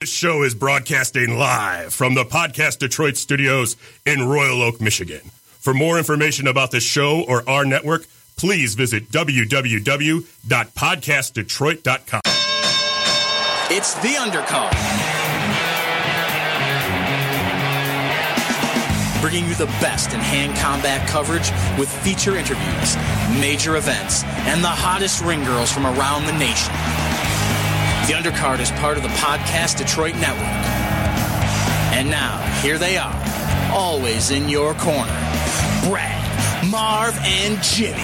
This show is broadcasting live from the Podcast Detroit studios in Royal Oak, Michigan. For more information about the show or our network, please visit www.podcastdetroit.com. It's the undercard. Bringing you the best in hand combat coverage with feature interviews, major events, and the hottest ring girls from around the nation. The undercard is part of the Podcast Detroit Network. And now, here they are, always in your corner Brad, Marv, and Jimmy.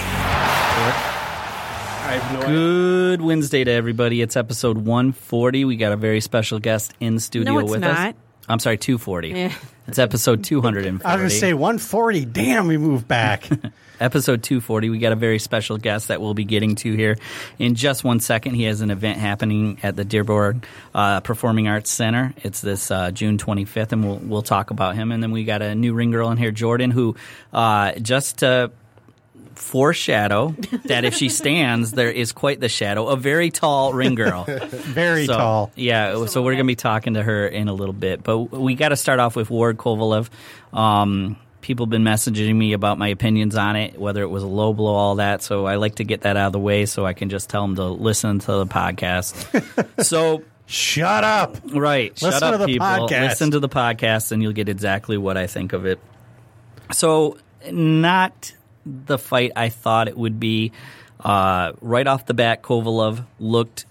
Good Wednesday to everybody. It's episode 140. We got a very special guest in studio No, it's with not. us. I'm sorry, 240. Yeah. It's episode 240. I was going to say 140. Damn, we moved back. episode 240. We got a very special guest that we'll be getting to here in just one second. He has an event happening at the Dearborn uh, Performing Arts Center. It's this uh, June 25th, and we'll we'll talk about him. And then we got a new ring girl in here, Jordan, who uh, just to foreshadow that if she stands, there is quite the shadow. A very tall ring girl. Very So, tall. Yeah, so, we're going to be talking to her in a little bit. But we got to start off with Ward Kovalev. Um, people have been messaging me about my opinions on it, whether it was a low blow, all that. So I like to get that out of the way so I can just tell them to listen to the podcast. so. Shut up. Right. Listen Shut up, to the people. podcast. Listen to the podcast, and you'll get exactly what I think of it. So, not the fight I thought it would be. Uh, right off the bat, Kovalev looked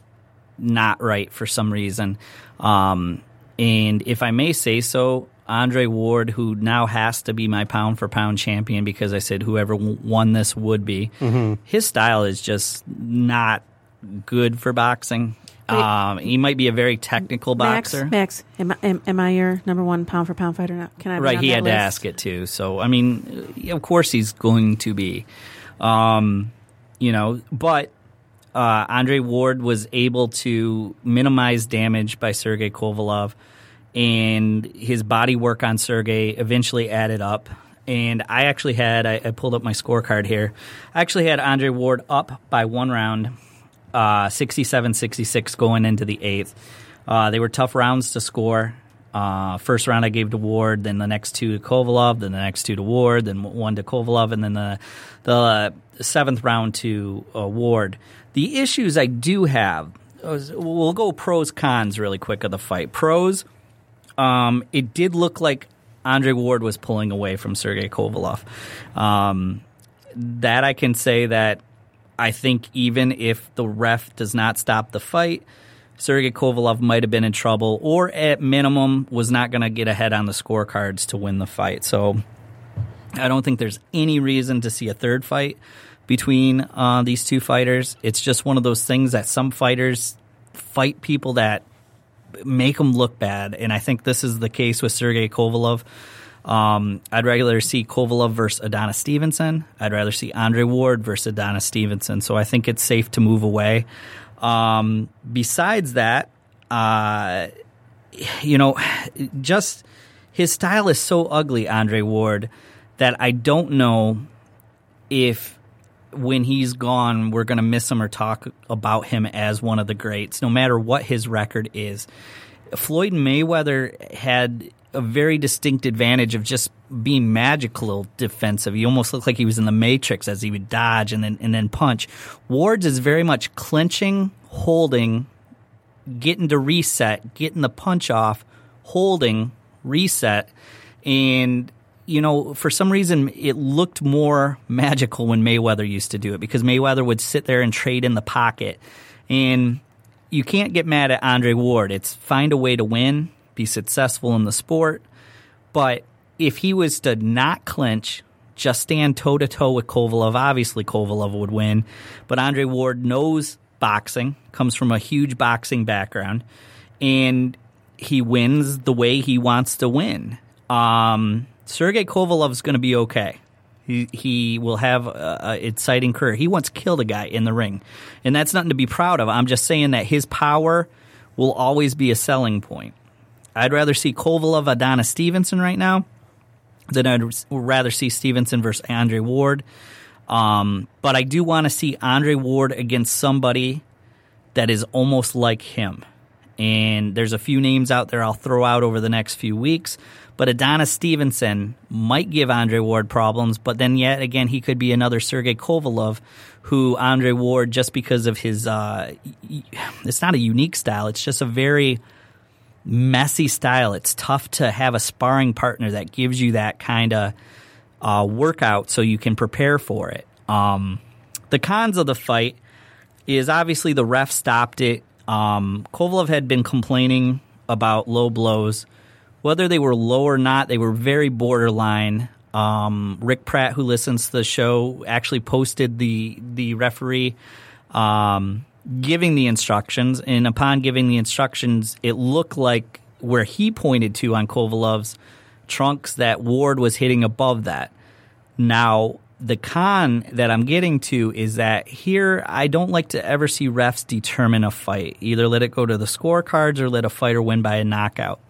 not right for some reason. Um, and if I may say so, Andre Ward, who now has to be my pound for pound champion because I said whoever won this would be, Mm-hmm. his style is just not good for boxing. Um, he might be a very technical Max, boxer. Max, am, I- am, am I your number one pound for pound fighter now? Can I? Right, he had to ask it too. So, I mean, of course he's going to be. Um, you know, but uh, Andre Ward was able to minimize damage by Sergey Kovalev, and his body work on Sergey eventually added up. And I actually had, I, I pulled up my scorecard here. I actually had Andre Ward up by one round, uh, 67 66 going into the eighth. Uh, they were tough rounds to score. Uh, first round I gave to Ward, then the next two to Kovalev, then the next two to Ward, then one to Kovalev, and then the the seventh round to uh, Ward. The issues I do have, is- we'll go pros cons really quick of the fight. Pros, um, it did look like Andre Ward was pulling away from Sergey Kovalev. Um, that I can say that I think even if the ref does not stop the fight, Sergey Kovalev might have been in trouble, or at minimum was not going to get ahead on the scorecards to win the fight. So I don't think there's any reason to see a third fight between uh, these two fighters. It's just one of those things that some fighters fight people that make them look bad, and I think this is the case with Sergey Kovalev. Um, I'd rather see Kovalev versus Adonis Stevenson. I'd rather see Andre Ward versus Adonis Stevenson. So I think it's safe to move away. Um, besides that, uh, you know, just his style is so ugly, Andre Ward, that I don't know if when he's gone, we're going to miss him or talk about him as one of the greats, no matter what his record is. Floyd Mayweather had a very distinct advantage of just being magical defensive. He almost looked like he was in the Matrix as he would dodge and then and then punch. Ward's is very much clinching, holding, getting to reset, getting the punch off, holding, reset, and you know, for some reason, it looked more magical when Mayweather used to do it because Mayweather would sit there and trade in the pocket. And you can't get mad at Andre Ward. It's find a way to win, be successful in the sport. But if he was to not clinch, just stand toe to toe with Kovalev, obviously Kovalev would win. But Andre Ward knows boxing, comes from a huge boxing background, and he wins the way he wants to win. Um, Sergey Kovalev's going to be okay. He he will have a, a exciting career. He once killed a guy in the ring, and that's nothing to be proud of. I'm just saying that his power will always be a selling point. I'd rather see Kovalev Adonis Stevenson right now than I'd rather see Stevenson versus Andre Ward. Um, but I do want to see Andre Ward against somebody that is almost like him. and there's a few names out there I'll throw out over the next few weeks. But Adonis Stevenson might give Andre Ward problems, but then yet again he could be another Sergey Kovalev, who Andre Ward just because of his uh, it's not a unique style, it's just a very messy style. It's tough to have a sparring partner that gives you that kind of uh, workout so you can prepare for it. Um, the cons of the fight is obviously the ref stopped it. Um, had been complaining about low blows. Whether they were low or not, they were very borderline. Um, Rick Pratt, who listens to the show, actually posted the the referee um, giving the instructions, and upon giving the instructions, it looked like where he pointed to on Kovalev's trunks that Ward was hitting above that. Now, the con that I'm getting to is that here I don't like to ever see refs determine a fight. Either let it go to the scorecards or let a fighter win by a knockout.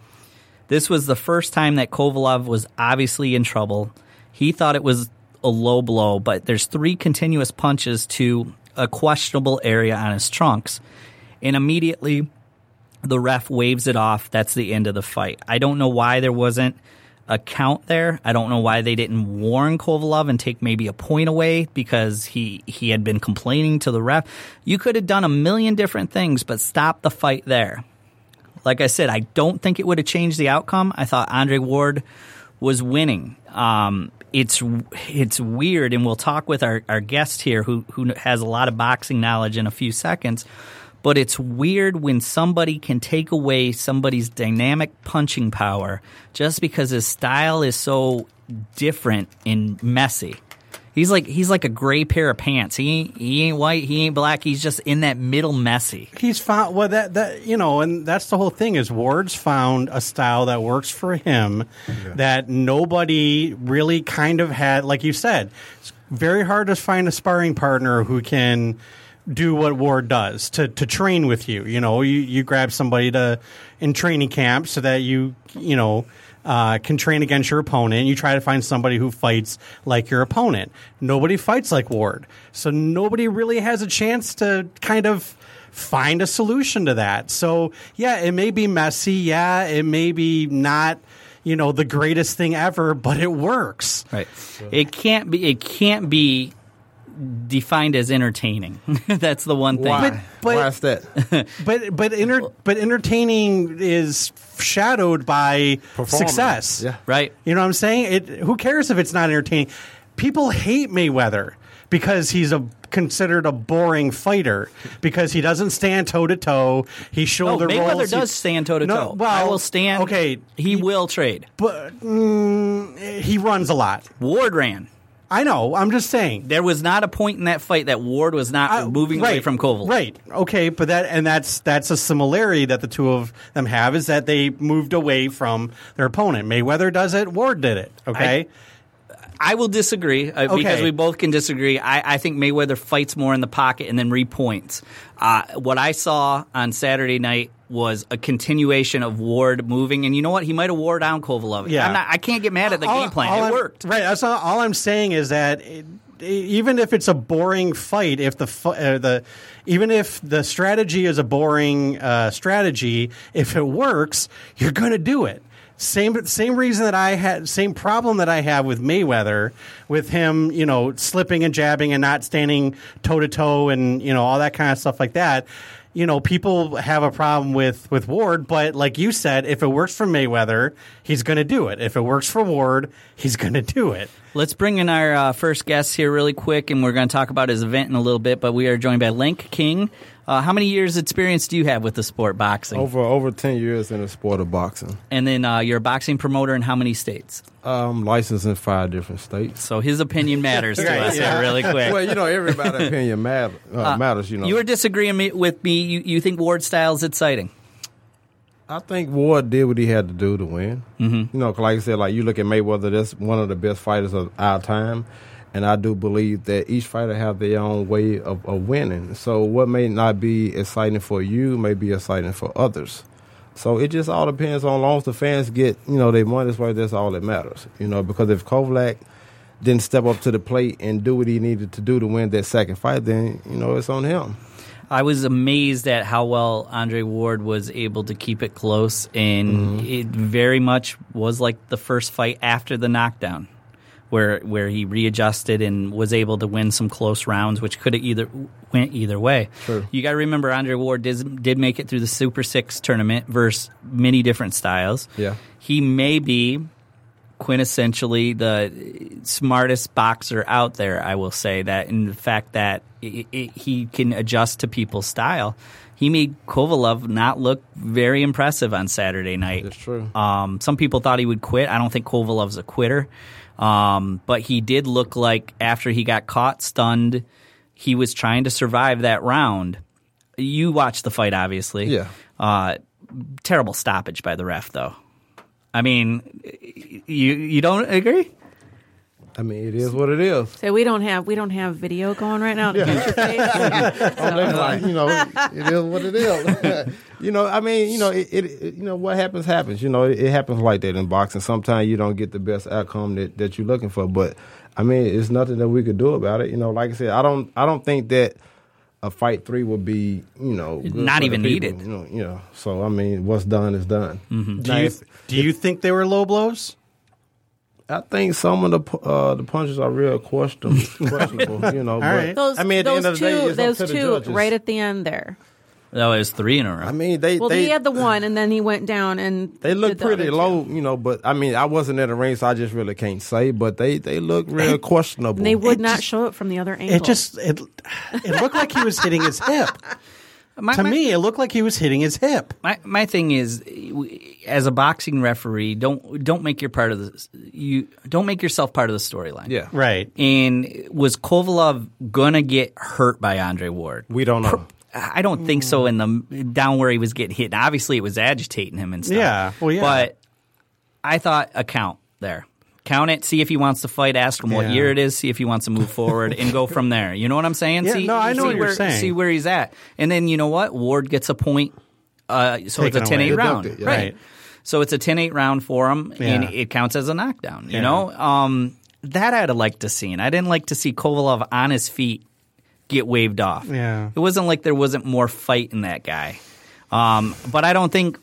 This was the first time that Kovalev was obviously in trouble. He thought it was a low blow, but there's three continuous punches to a questionable area on his trunks. And immediately the ref waves it off. That's the end of the fight. I don't know why there wasn't a count there. I don't know why they didn't warn Kovalev and take maybe a point away because he he had been complaining to the ref. You could have done a million different things, but stop the fight there. Like I said, I don't think it would have changed the outcome. I thought Andre Ward was winning. Um, it's it's weird, and we'll talk with our, our guest here who who has a lot of boxing knowledge in a few seconds. But it's weird when somebody can take away somebody's dynamic punching power just because his style is so different and messy. He's like he's like a gray pair of pants. He ain't he ain't white, he ain't black. He's just in that middle messy. He's found well that that you know, and that's the whole thing is Ward's found a style that works for him that nobody really kind of had. Like you said, it's very hard to find a sparring partner who can do what Ward does to to train with you. You know, you you grab somebody to in training camp so that you you know. Uh, can train against your opponent. You try to find somebody who fights like your opponent. Nobody fights like Ward, so nobody really has a chance to kind of find a solution to that. So yeah, it may be messy. Yeah, it may be not, you know, the greatest thing ever, but it works. Right. It can't be. It can't be defined as entertaining. That's the one thing. Why? But- but- Why is that? But but enter, but entertaining is shadowed by success. Yeah. Right. You know what I'm saying? It, who cares if it's not entertaining? People hate Mayweather because he's a considered a boring fighter because he doesn't stand toe to toe. He No, shoulder Mayweather rolls. does He- stand toe to No, toe. well, I will stand. Okay, he will trade. but mm, he runs a lot. Ward ran. I know. I'm just saying. There was not a point in that fight that Ward was not Uh, moving away from Koval. Right. Okay, but that and that's that's a similarity that the two of them have is that they moved away from their opponent. Mayweather does it. Ward did it. Okay. I will disagree uh, because Okay. we both can disagree. I, I think Mayweather fights more in the pocket and then repoints. Uh, what I saw on Saturday night was a continuation of Ward moving, and you know what? He might have wore down Kovalev. Yeah. Not, I can't get mad at the All- game plan. it I'm- worked. Right. That's all, all I'm saying is that it, even if it's a boring fight, if the uh, the even if the strategy is a boring uh, strategy, if it works, you're going to do it. Same same reason that I had same problem that I have with Mayweather with him, you know, slipping and jabbing and not standing toe to toe and you know all that kind of stuff like that. You know, people have a problem with with Ward, but like you said, if it works for Mayweather, he's going to do it. If it works for Ward, he's going to do it. Let's bring in our uh, first guest here really quick, and we're going to talk about his event in a little bit. But we are joined by Lank King. Uh, how many years experience do you have with the sport boxing? over over ten years in the sport of boxing. And then uh, you're a boxing promoter in how many states? Um, licensed in five different states. So his opinion matters to us yeah. really quick. Well, you know, everybody's opinion matter, uh, matters. You know, You were disagreeing me- with me. You, you think Ward style is exciting? I think Ward did what he had to do to win. Mm-hmm. You know, like I said, like you look at Mayweather, that's one of the best fighters of our time, and I do believe that each fighter have their own way of, of winning. So what may not be exciting for you may be exciting for others. So it just all depends on long as the fans get you know their money's worth. That's all that matters. You know, because if Kovlak didn't step up to the plate and do what he needed to do to win that second fight, then you know it's on him. I was amazed at how well Andre Ward was able to keep it close, and mm-hmm. it very much was like the first fight after the knockdown, where where he readjusted and was able to win some close rounds, which could have either went either way. You got to remember Andre Ward did, did make it through the Super Six tournament versus many different styles. Yeah. he may be quintessentially the smartest boxer out there. I will say that, in the fact that i i he can adjust to people's style. He made Kovalev not look very impressive on Saturday night. That's true. Um, some people thought he would quit. I don't think Kovalev's a quitter, um, but he did look like after he got caught stunned, he was trying to survive that round. You watched the fight, obviously. Yeah. Uh, terrible stoppage by the ref, though. I mean, you you don't agree? I mean, it is what it is. So we don't have we don't have video going right now to get your face. I'm oh, uh, like, you know, it is what it is. you know, I mean, you know, it, it, it- you know, what happens happens. You know, it, it happens like that in boxing. Sometimes you don't get the best outcome that, that you're looking for, but I mean, it's nothing that we could do about it. You know, like I said, I don't, I don't think that a fight three would be, you know, good Not even people, needed. You know, you know, so I mean, what's done is done. Mm-hmm. Do you, do you think they were low blows? I think some of the uh, the punches are real question, questionable. You know, but right. Those, I mean, at the those end of the two, day, it's up those to two judges. right at the end there. No, it was three in a row. I mean, they Well, they he had the one, and then he went down and They look did the pretty other two. low, you know, but I mean, I wasn't in the ring, so I just really can't say. But they they look real questionable. And they would not show it from the other angle. It just it it looked like he was hitting his hip. my, To my- me, it looked like he was hitting his hip. my my thing is, as a boxing referee, don't don't make your part of the you don't make yourself part of the storyline. yeah, Right. And was Kovalev gonna get hurt by Andre Ward? we don't know. I don't think so. In the down where he was getting hit, and obviously it was agitating him and stuff. Yeah, well, yeah. But I thought a count there. Count it. See if he wants to fight. Ask him what Yeah. year it is. See if he wants to move forward and go from there. You know what I'm saying? Yeah, see, no, I know see what you're where, saying. See where he's at, and then you know what? Ward gets a point. Uh, so Taken it's a 10-8 round, Deducted, yeah. right? Right. So it's a 10-8 round for him, and it counts as a knockdown. You Yeah. know, um, that I'd have liked to see. And I didn't like to see Kovalev on his feet get waved off. Yeah. It wasn't like there wasn't more fight in that guy. Um, but I don't think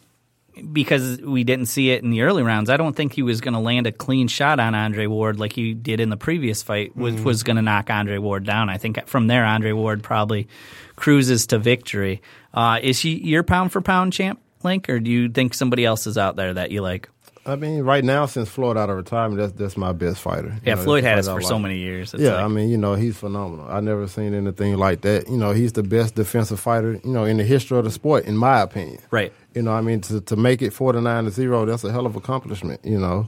because we didn't see it in the early rounds, I don't think he was going to land a clean shot on Andre Ward like he did in the previous fight, which Mm. was going to knock Andre Ward down. I think from there, Andre Ward probably cruises to victory. Uh, is he your pound for pound champ, Lank, or do you think somebody else is out there that you like? I mean, right now since Floyd out of retirement, that's that's my best fighter. You Yeah, know, Floyd had us for I so many years. It's Yeah, like- I mean, you know, he's phenomenal. I've never seen anything like that. You know, he's the best defensive fighter, you know, in the history of the sport, in my opinion. Right. You know, I mean, to to make it forty nine to zero, that's a hell of accomplishment. You know,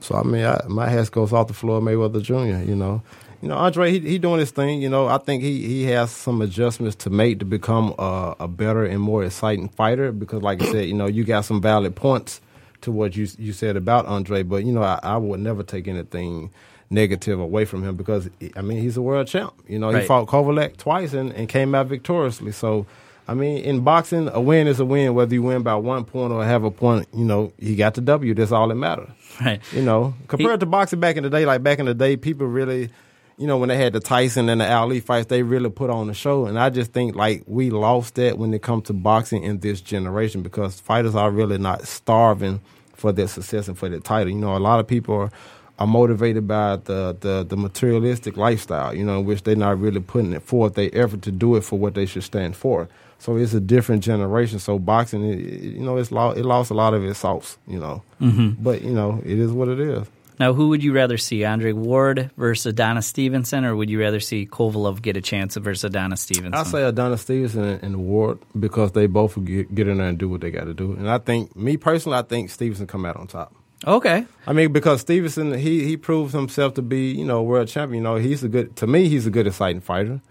so I mean, I, my hat goes off the floor, Mayweather Jr. You know, you know, Andre, he he doing his thing. You know, I think he he has some adjustments to make to become a, a better and more exciting fighter. Because, like I said, you know, you got some valid points to what you you said about Andre, but you know, I, I would never take anything negative away from him because I mean he's a world champ. You know, he fought Kovalev twice and, and came out victoriously. So I mean, in boxing, a win is a win, whether you win by one point or have a point. You know, he got the W. That's all that matters. Right. You know, compared He- to boxing back in the day, like back in the day, people really, you know, when they had the Tyson and the Ali fights, they really put on the show. And I just think like we lost that when it comes to boxing in this generation because fighters are really not starving for their success and for their title. You know, a lot of people are, are motivated by the, the the materialistic lifestyle. You know, in which they're not really putting it forth their effort to do it for what they should stand for. So it's a different generation. So boxing, it, it- you know, it's lo- it lost a lot of its sauce. You know, mm-hmm. but you know, it is what it is. Now, who would you rather see, Andre Ward versus Adonis Stevenson, or would you rather see Kovalev get a chance versus Adonis Stevenson? I say Adonis Stevenson and, and Ward because they both get, get in there and do what they got to do. And I think, me personally, I think Stevenson come out on top. okay. I mean, because Stevenson, he he proves himself to be, you know, world champion. You know, he's a good to me. He's a good, exciting fighter.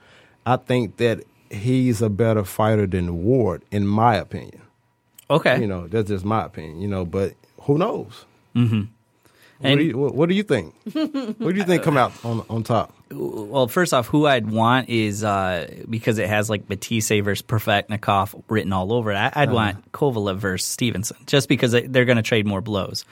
I think that he's a better fighter than Ward, in my opinion. Okay. You know, that's just my opinion. You know, but who knows? Mm-hmm. What, And- do you, what, what do you think? what do you think come out on on top? well, first off, who I'd want is uh, because it has like Batiste versus Provodnikov written all over it. I, Uh-huh. I'd want Kovalev versus Stevenson, just because they- they're going to trade more blows.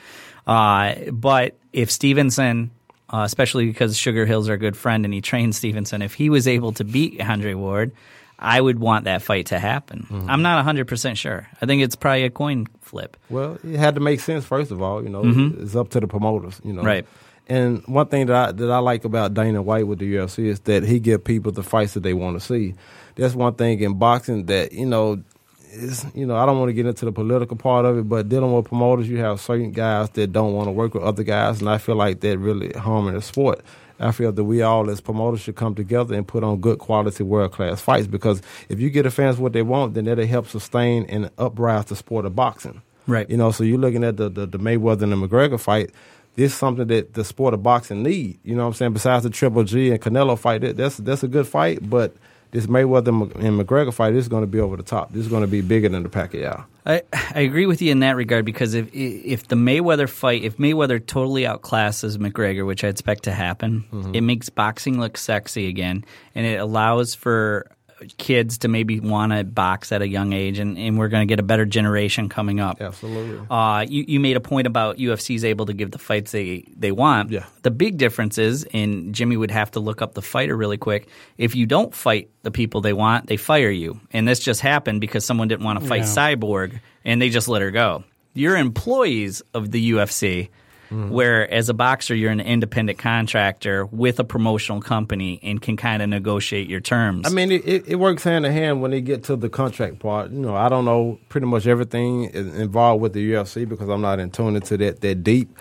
Uh, but if Stevenson, uh, especially because Sugar Hill's our good friend and he trained Stevenson, if he was able to beat Andre Ward, I would want that fight to happen. Mm-hmm. I'm not 100% sure. I think it's probably a coin flip. Well, it had to make sense first of all. You know, it's up to the promoters. You know, Right. And one thing that I, that I like about Dana White with the UFC is that he give people the fights that they want to see. That's one thing in boxing that you know is you know I don't want to get into the political part of it, but dealing with promoters, you have certain guys that don't want to work with other guys, and I feel like that really harming the sport. I feel that we all as promoters should come together and put on good quality world class fights because if you get the fans what they want, then that'll help sustain and uprise the sport of boxing. Right. You know, so you're looking at the, the, the Mayweather and the McGregor fight. This is something that the sport of boxing need. You know what I'm saying? Besides the Triple G and Canelo fight, that, that's that's a good fight. But this Mayweather and McGregor fight is going to be over the top. This is going to be bigger than the Pacquiao. I, I agree with you in that regard because if if the Mayweather fight, if Mayweather totally outclasses McGregor, which I expect to happen, Mm-hmm. it makes boxing look sexy again, and it allows for kids to maybe want to box at a young age, and, and we're going to get a better generation coming up. Absolutely. Uh, you, you made a point about UFC's able to give the fights they, they want. Yeah. The big difference is, and Jimmy would have to look up the fighter really quick. If you don't fight the people they want, they fire you. And this just happened because someone didn't want to fight Yeah. Cyborg, and they just let her go. You're employees of the UFC. Mm-hmm. Where as a boxer you're an independent contractor with a promotional company and can kind of negotiate your terms. I mean, it, it, it works hand in hand when they get to the contract part. You know, I don't know pretty much everything involved with the UFC because I'm not in tune into that that deep.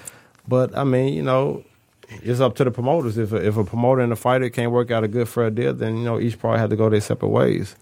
But I mean, you know, it's up to the promoters. If a, if a promoter and a fighter can't work out a good fair deal, then you know each probably had to go their separate ways.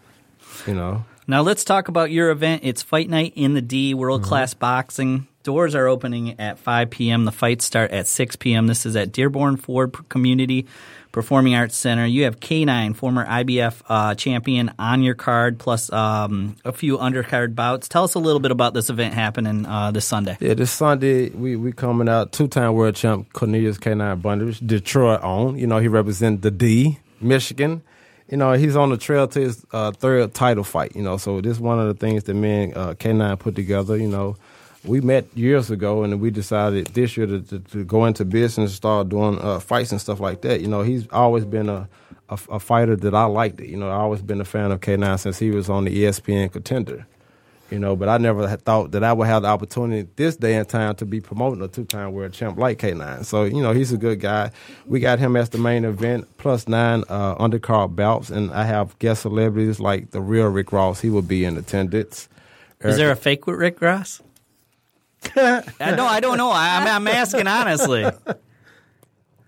You know. Now let's talk about your event. It's Fight Night in the D, World Class Boxing. Doors are opening at 5 p.m. The fights start at 6 p.m. This is at Dearborn Ford Community Performing Arts Center. You have K9, former IBF uh, champion, on your card, plus um, a few undercard bouts. Tell us a little bit about this event happening uh, this Sunday. Yeah, this Sunday we we coming out two time world champ Cornelius K9 Bundrage, Detroit own. You know he represents the D, Michigan. You know he's on the trail to his uh, third title fight. You know, so this is one of the things that me and uh, K9 put together. You know, we met years ago and we decided this year to, to, to go into business and start doing uh, fights and stuff like that. You know, he's always been a, a a fighter that I liked. You know, I've always been a fan of K9 since he was on the ESPN Contender you know. But I never thought that I would have the opportunity this day and time to be promoting a two-time world champ like K9. So you know, he's a good guy. We got him as the main event, plus nine uh, undercard bouts, and I have guest celebrities like the real Rick Ross. He will be in attendance. Is there a fake with Rick Ross? I, no, I don't know. I, I'm, I'm asking honestly.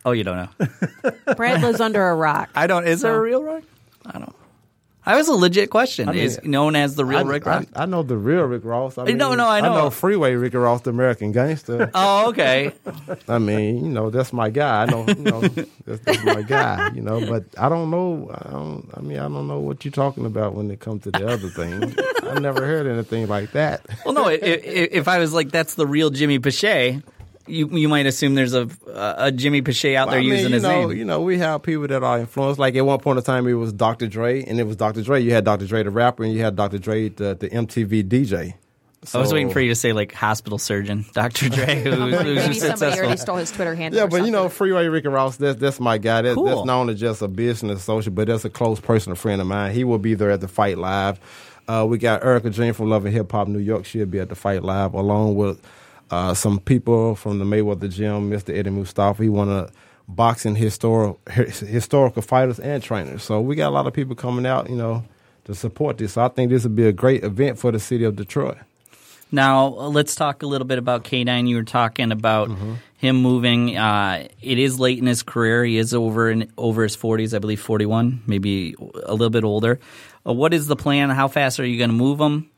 Oh, you don't know. Brad lives under a rock. I don't. Is there a real rock? I don't. I was a legit question. mean, is known as the real I, Rick I, Ross? I know the real Rick Ross. I mean, No, no, I know. I know Freeway Rick Ross, the American gangster. oh, okay. I mean, you know, that's my guy. I know, you know, that's, that's my guy. You know, but I don't know. I don't. I mean, I don't know what you're talking about when it comes to the other thing. I never heard anything like that. Well, no. If, if I was like, that's the real Jimmy Pache, you you might assume there's a a Jimmy Pache out there I mean, using you his know, name. you know, we have people that are influenced. Like at one point in time, it was Dr. Dre, and it was Dr. Dre. You had Dr. Dre the rapper, and you had Dr. Dre the, the MTV DJ. So, I was waiting for you to say like hospital surgeon, Dr. Dre, who, who's Maybe somebody successful. already stole his Twitter handle. Yeah, or but you know. Freeway Rick and Ross, that's that's my guy. That, Cool. That's not only just a business associate, but that's a close personal friend of mine. He will be there at the fight live. Uh, we got Erica Jane from Love and Hip Hop New York. She'll be at the fight live along with uh, some people from the Mayweather Gym, Mr. Eddie Mustafa. He one of boxing historical historical fighters and trainers. So we got a lot of people coming out, you know, to support this. So I think this would be a great event for the city of Detroit. Now uh, let's talk a little bit about K9. You were talking about Mm-hmm. him moving. Uh, it is late in his career. He is over in over his forties, I believe, forty one, maybe a little bit older. Uh, what is the plan? How fast are you going to move him?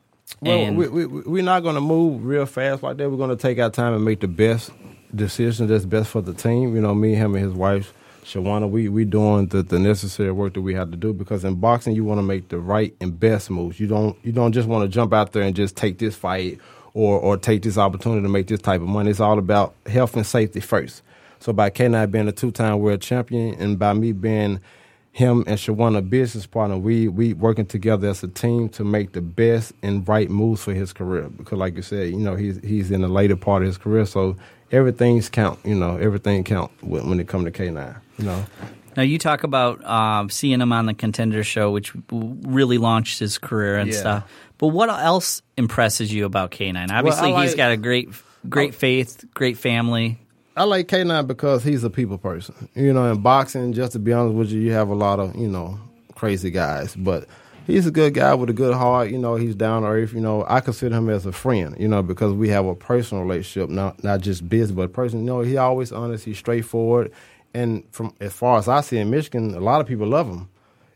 Well, we, we, we're not going to move real fast like that. We're going to take our time and make the best decision that's best for the team. You know, me, him, and his wife, Shawana, we we doing the, the necessary work that we have to do because in boxing you want to make the right and best moves. You don't you don't just want to jump out there and just take this fight or or take this opportunity to make this type of money. It's all about health and safety first. So by K9 being a two time world champion and by me being him and Shawana business partner, we we working together as a team to make the best and right moves for his career. Because like you said, you know, he's he's in the later part of his career, so everything's count. You know, everything count when, when it comes to K nine. You know, Now you talk about um, seeing him on the Contender Show, which really launched his career and Yeah. stuff. But what else impresses you about K9? Obviously, I he's like- got a great, great faith, great family. I like K9 because he's a people person. You know, in boxing, just to be honest with you, you have a lot of, you know, crazy guys. But he's a good guy with a good heart. You know, he's down to earth. You know, I consider him as a friend, you know, because we have a personal relationship, not not just business, but personal. You know, he always honest, he's straightforward. And from as far as I see in Michigan, a lot of people love him.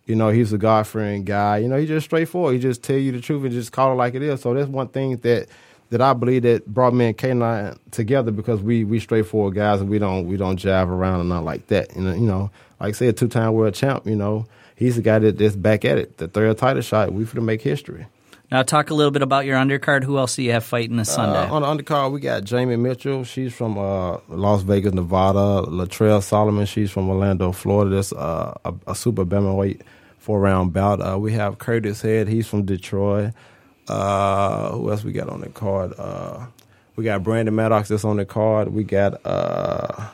You know, he's a God fearing guy. You know, he's just straightforward. He just tell you the truth and just call it like it is. So that's one thing that that I believe that brought me and K9 together because we we straightforward guys and we don't we don't jive around and not like that. And you know, like I said, two time world champ. You know, he's the guy that, that's back at it. The third title shot. We for to make history. Now talk a little bit about your undercard. Who else do you have fighting this Sunday? Uh, on the undercard, we got Jamie Mitchell. She's from uh, Las Vegas, Nevada. Latrell Solomon. She's from Orlando, Florida. That's uh, a, a super bantamweight four round bout. Uh, we have Curtis Head. He's from Detroit. Uh, who else we got on the card? Uh, we got Brandon Maddox that's on the card. We got. Uh,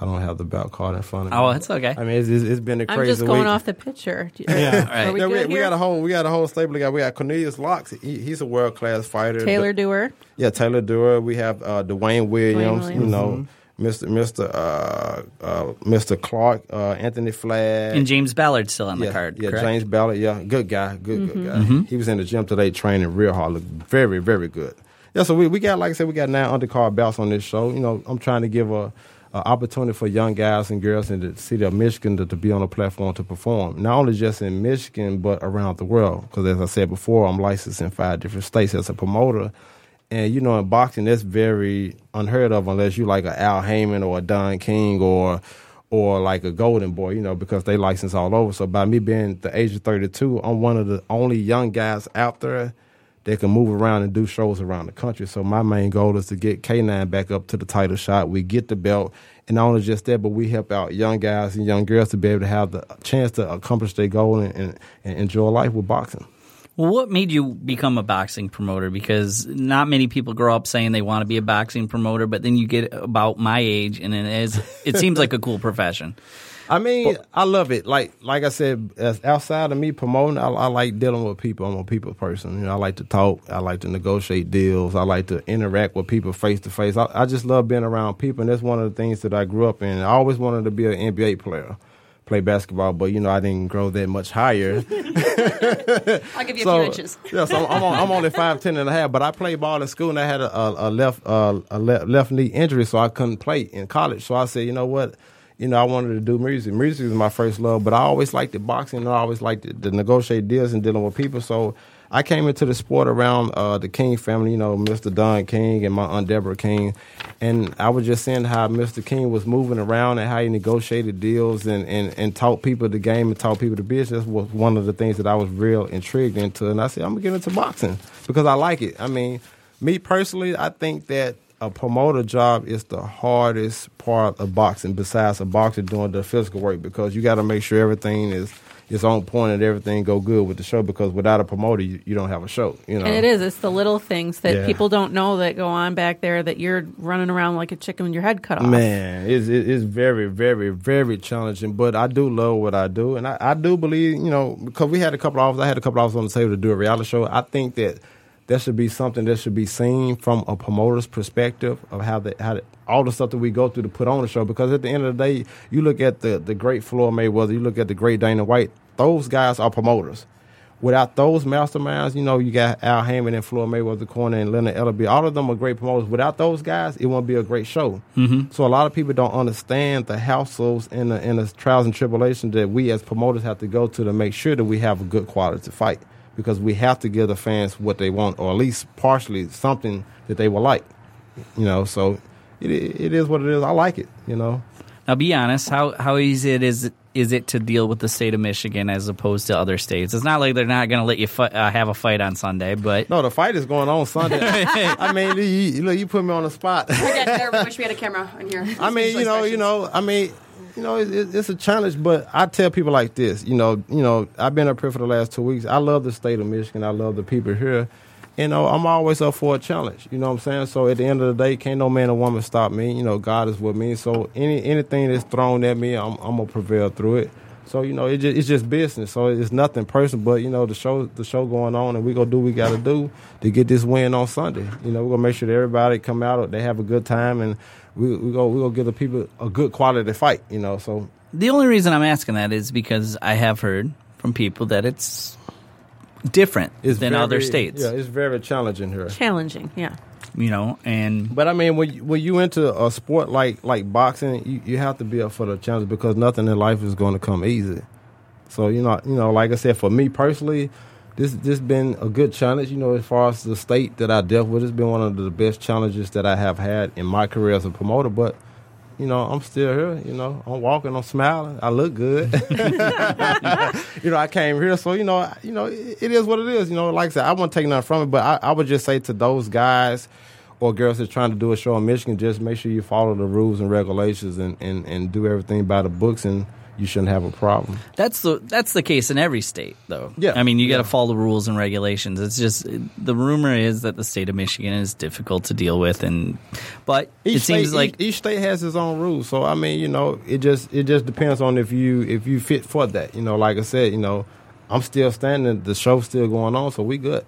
I don't have the bout card in front of me. Oh, it's okay. I mean, it's, it's, it's been a I'm crazy just going week. off the picture. Yeah. Are we Yeah, we, we got a whole we got a whole stable of guys. We got Cornelius Locks. He, he's a world class fighter. Taylor Dewar. Yeah, Taylor Dewar. We have uh, Dwayne Williams. Williams. You know, Mister Mister uh, uh, Mister Clark, uh, Anthony Flagg, and James Ballard still on yeah, the card. Yeah, correct? James Ballard. Yeah, good guy. Good good guy. Mm-hmm. He was in the gym today training real hard. Looked very very good. Yeah, so we, we got like I said, we got nine undercard bouts on this show. You know, I'm trying to give a, a opportunity for young guys and girls in the city of Michigan to, to be on a platform to perform. Not only just in Michigan, but around the world. Because as I said before, I'm licensed in five different states as a promoter. And you know, in boxing, that's very unheard of unless you like a Al Haymon or a Don King or or like a Golden Boy, you know, because they license all over. So by me being the age of 32, I'm one of the only young guys out there that can move around and do shows around the country. So my main goal is to get K9 back up to the title shot. We get the belt, and not only just that, but we help out young guys and young girls to be able to have the chance to accomplish their goal and, and, and enjoy life with boxing. Well, what made you become a boxing promoter? Because not many people grow up saying they want to be a boxing promoter, but then you get about my age, and it is it seems like a cool profession. I mean, I love it. Like like I said, as outside of me promoting, I, I like dealing with people. I'm a people person. You know, I like to talk. I like to negotiate deals. I like to interact with people face to face. I I just love being around people, and that's one of the things that I grew up in. I always wanted to be an NBA player, play basketball, but you know, I didn't grow that much higher. I'll give you a so, few inches. yeah, so I'm, on, I'm only five ten and a half, but I played ball in school and I had a, a, a left uh, a le- left knee injury, so I couldn't play in college. So I said, you know what, you know, I wanted to do music. Music is my first love, but I always liked the boxing. and I always liked to, to negotiate deals and dealing with people. So I came into the sport around uh, the King family, you know, Mr. Don King and my aunt Deborah King, and I was just seeing how Mr. King was moving around and how he negotiated deals and, and, and taught people the game and taught people the business was one of the things that I was real intrigued into. And I said, I'm gonna get into boxing because I like it. I mean, me personally, I think that a promoter job is the hardest part of boxing besides a boxer doing the physical work because you got to make sure everything is is on point and everything go good with the show because without a promoter you, you don't have a show you know And it is. It's the little things that Yeah. people don't know that go on back there that you're running around like a chicken with your head cut off. Man, it's it's very, very, very challenging. But I do love what I do, and I, I do believe, you know, because we had a couple of offers. I had a couple of offers on the table to do a reality show. I think that there should be something that should be seen from a promoter's perspective of how the how the, all the stuff that we go through to put on the show. Because at the end of the day, you look at the the great Floyd Mayweather, you look at the great Dana White. Those guys are promoters. Without those masterminds, you know, you got Al Haymon and Floyd Mayweather Corner and Leonard Ellerbe. All of them are great promoters. Without those guys, it won't be a great show. Mm-hmm. So a lot of people don't understand the hassles and the, and the trials and tribulations that we as promoters have to go to to make sure that we have a good quality fight. Because we have to give the fans what they want, or at least partially something that they will like. You know, so it, it is what it is. I like it. You know. Now, be honest. How how easy it is is it to deal with the state of Michigan as opposed to other states? It's not like they're not going to let you fi- uh, have a fight on Sunday, but No, the fight is going on Sunday. I mean, you, you, look, you put me on the spot. I got there. Wish we had a camera in here. I mean, you know, you know, I mean, you know, it, it- it's a challenge, but I tell people like this, you know, you know, I've been up here for the last two weeks. I love the state of Michigan. I love the people here, you uh, know, I'm always up for a challenge. You know what I'm saying? So at the end of the day, can't no man or woman stop me. You know, God is with me. So any anything that's thrown at me, I'm, I'm gonna prevail through it. So you know, it just, it's just business. So it's nothing personal, but you know, the show the show going on, and we gonna do what we got to do to get this win on Sunday. You know, we're gonna make sure that everybody come out, they have a good time, and we we go we gonna give the people a good quality fight. You know, so The only reason I'm asking that is because I have heard from people that it's different it's than very- other states. Yeah, it's very challenging here. Challenging, yeah. You know, and But I mean, when you, when you into a sport like like boxing, you, you have to be up for the challenge because nothing in life is going to come easy. So you know, you know, like I said, for me personally, this this been a good challenge. You know, as far as the state that I dealt with, it's been one of the best challenges that I have had in my career as a promoter. But you know, I'm still here. You know, I'm walking, I'm smiling, I look good. you know, I came here, so you know, you know, it, it is what it is. You know, like I said, I won't take nothing from it, but I, I would just say to those guys or girls that's trying to do a show in Michigan, just make sure you follow the rules and regulations and, and, and do everything by the books, and you shouldn't have a problem. that's the that's the case in every state, though. Yeah. I mean, you got to Yeah. follow the rules and regulations. It's just the rumor is that the state of Michigan is difficult to deal with, and but it seems state, like each, each state has its own rules. So I mean, you know, it just it just depends on if you if you fit for that. You know, like I said, you know, I'm still standing. The show's still going on, so we good.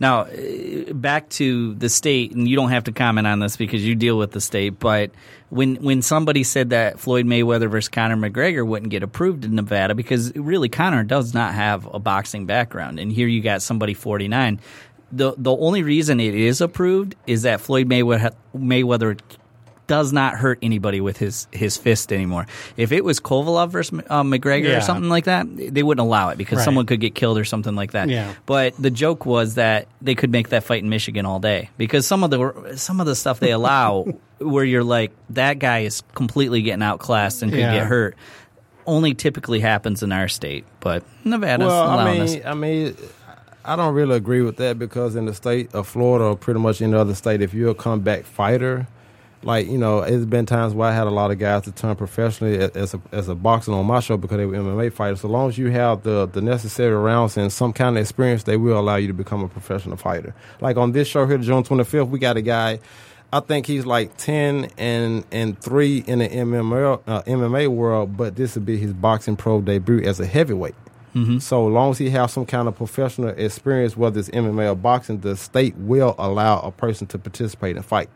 Now, uh, back to the state, and you don't have to comment on this because you deal with the state. But when when somebody said that Floyd Mayweather versus Conor McGregor wouldn't get approved in Nevada because really Conor does not have a boxing background, and here you got somebody forty nine. The the only reason it is approved is that Floyd Mayweather Mayweather does not hurt anybody with his his fist anymore. If it was Kovalev versus uh, McGregor Yeah. or something like that, they wouldn't allow it because Right. someone could get killed or something like that. Yeah. But the joke was that they could make that fight in Michigan all day because some of the some of the stuff they allow where you're like that guy is completely getting outclassed and could Yeah. get hurt only typically happens in our state, but Nevada's well, I mean, us. I mean, I don't really agree with that because in the state of Florida or pretty much any other state, if you're a comeback fighter, like you know, it's been times where I had a lot of guys to turn professionally as a as a boxer on my show because they were MMA fighters. So long as you have the the necessary rounds and some kind of experience, they will allow you to become a professional fighter. Like on this show here, June 25th, we got a guy. I think he's like ten and and three in the MMA uh, MMA world, but this would be his boxing pro debut as a heavyweight. So long as he has some kind of professional experience, whether it's MMA or boxing, the state will allow a person to participate and fight.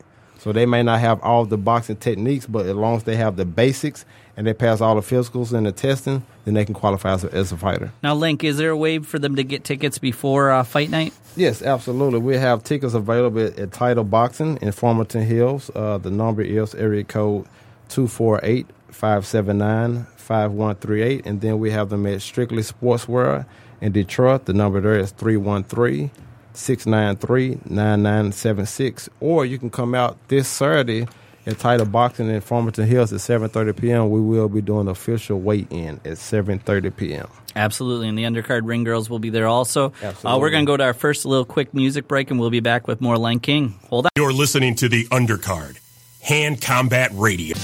So they may not have all the boxing techniques, but as long as they have the basics and they pass all the physicals and the testing, then they can qualify as a, as a fighter. Now, Lank, is there a way for them to get tickets before uh, fight night? Yes, absolutely. We have tickets available at, at Title Boxing in Farmington Hills. Uh, the number is area code 248 579 5138. And then we have them at Strictly Sportswear in Detroit. The number there is 313 693 9976. Or you can come out this Saturday at Title Boxing in Farmington Hills at 7.30 p.m. We will be doing the official weigh-in at 7.30 p.m. Absolutely, and the undercard ring girls will be there also. Uh, Absolutely. we're going to go to our first little quick music break, and we'll be back with more Lank King. Hold on. You're listening to the Undercard, Hand Combat Radio.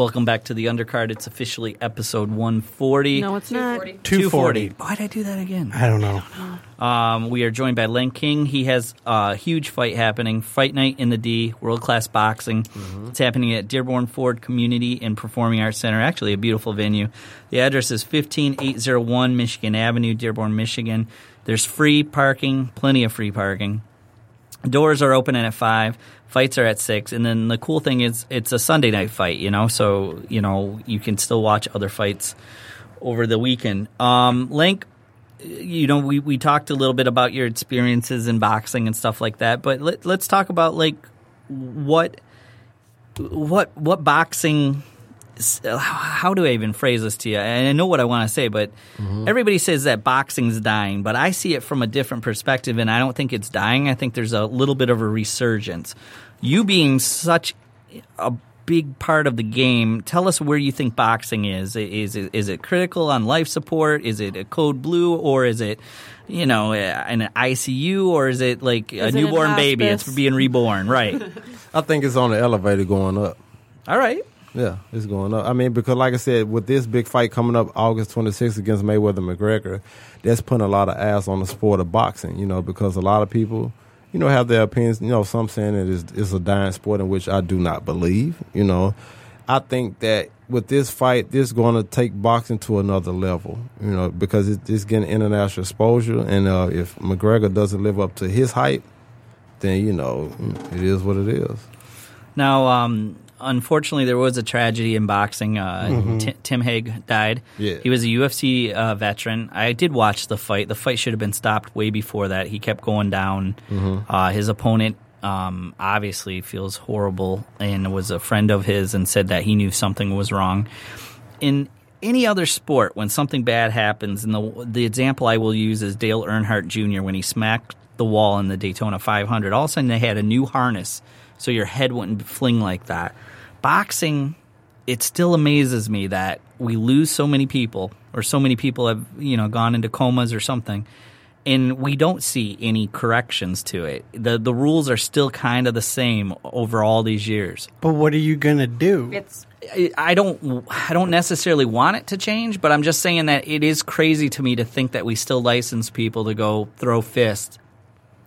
Welcome back to the undercard. It's officially episode 140. No, it's not. 240. Why'd I do that again? I don't know. Um, we are joined by Lank King. He has a huge fight happening, Fight Night in the D, World Class Boxing. It's happening at Dearborn Ford Community and Performing Arts Center. Actually, a beautiful venue. The address is 15801 Michigan Avenue, Dearborn, Michigan. There's free parking, plenty of free parking. Doors are opening at five. Fights are at six, and then the cool thing is it's a Sunday night fight. You know, so you know you can still watch other fights over the weekend. Um, Lank, you know, we, we talked a little bit about your experiences in boxing and stuff like that, but let, let's talk about like what what what boxing. How do I even phrase this to you? And I know what I want to say, but mm-hmm. everybody says that boxing's dying, but I see it from a different perspective, and I don't think it's dying. I think there's a little bit of a resurgence. You being such a big part of the game. Tell us where you think boxing is. Is it, is it critical on life support? Is it a code blue, or is it, you know, eh, an ICU, or is it like a it newborn baby? It's hospice? being reborn, right? I think it's on the elevator going up. All right. Yeah, it's going up. I mean, because like I said, with this big fight coming up August 26th against Mayweather McGregor, that's putting a lot of ass on the sport of boxing. You know, because a lot of people, you know, have their opinions. You know, some saying it is it's a dying sport, in which I do not believe. You know, I think that with this fight, this is going to take boxing to another level. You know, because it's getting international exposure, and uh, if McGregor doesn't live up to his hype, then you know it is what it is. Now, um, unfortunately, there was a tragedy in boxing. Uh, Ti- Tim Hague died. Yeah. He was a UFC uh, veteran. I did watch the fight. The fight should have been stopped way before that. He kept going down. Uh, his opponent um, obviously feels horrible and was a friend of his and said that he knew something was wrong. In any other sport, when something bad happens, and the the example I will use is Dale Earnhardt Jr. when he smacked the wall in the Daytona 500. All of a sudden, they had a new harness, so your head wouldn't fling like that. Boxing, it still amazes me that we lose so many people, or so many people have you know gone into comas or something, and we don't see any corrections to it. the The rules are still kind of the same over all these years. But what are you gonna do? It's I- I don't I don't necessarily want it to change, but I'm just saying that it is crazy to me to think that we still license people to go throw fists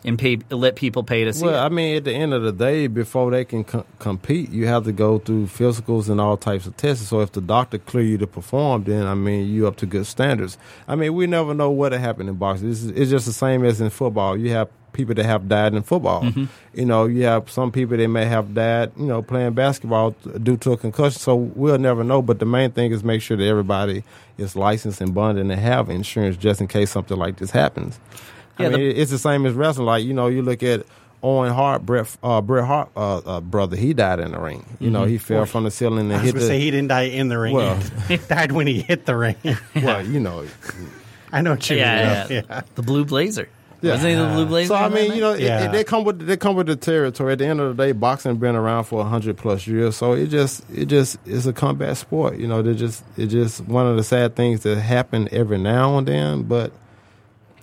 and pay let people pay to see Well, it. I mean, at the end of the day, before they can co- compete, you have to go through physicals and all types of tests. So if the doctor clear you to perform, then I mean, you up to good standards. I mean, we never know what happened in boxing. This is, it's just the same as in football. You have people that have died in football. Mm-hmm. You know, you have some people that may have died, you know, playing basketball due to a concussion. So we'll never know. But the main thing is make sure that everybody is licensed and bonded and have insurance just in case something like this happens. Yeah, I mean, the- it's the same as wrestling. Like you know, you look at Owen Hart, Brett, uh, Bret Hart, uh, uh, brother. He died in the ring. You know, he fell from the ceiling and I was hit gonna the. say he didn't die in the ring. Well- he died when he hit the ring. well, you know. I know what you yeah, mean. yeah, the blue blazer. Yeah. Wasn't he the blue blazer? So I mean, you know, Yeah. it, they come with they come with the territory. At the end of the day, boxing been around for hundred plus years, so it just it just is a combat sport. You know, they just it's just one of the sad things that happen every now and then, but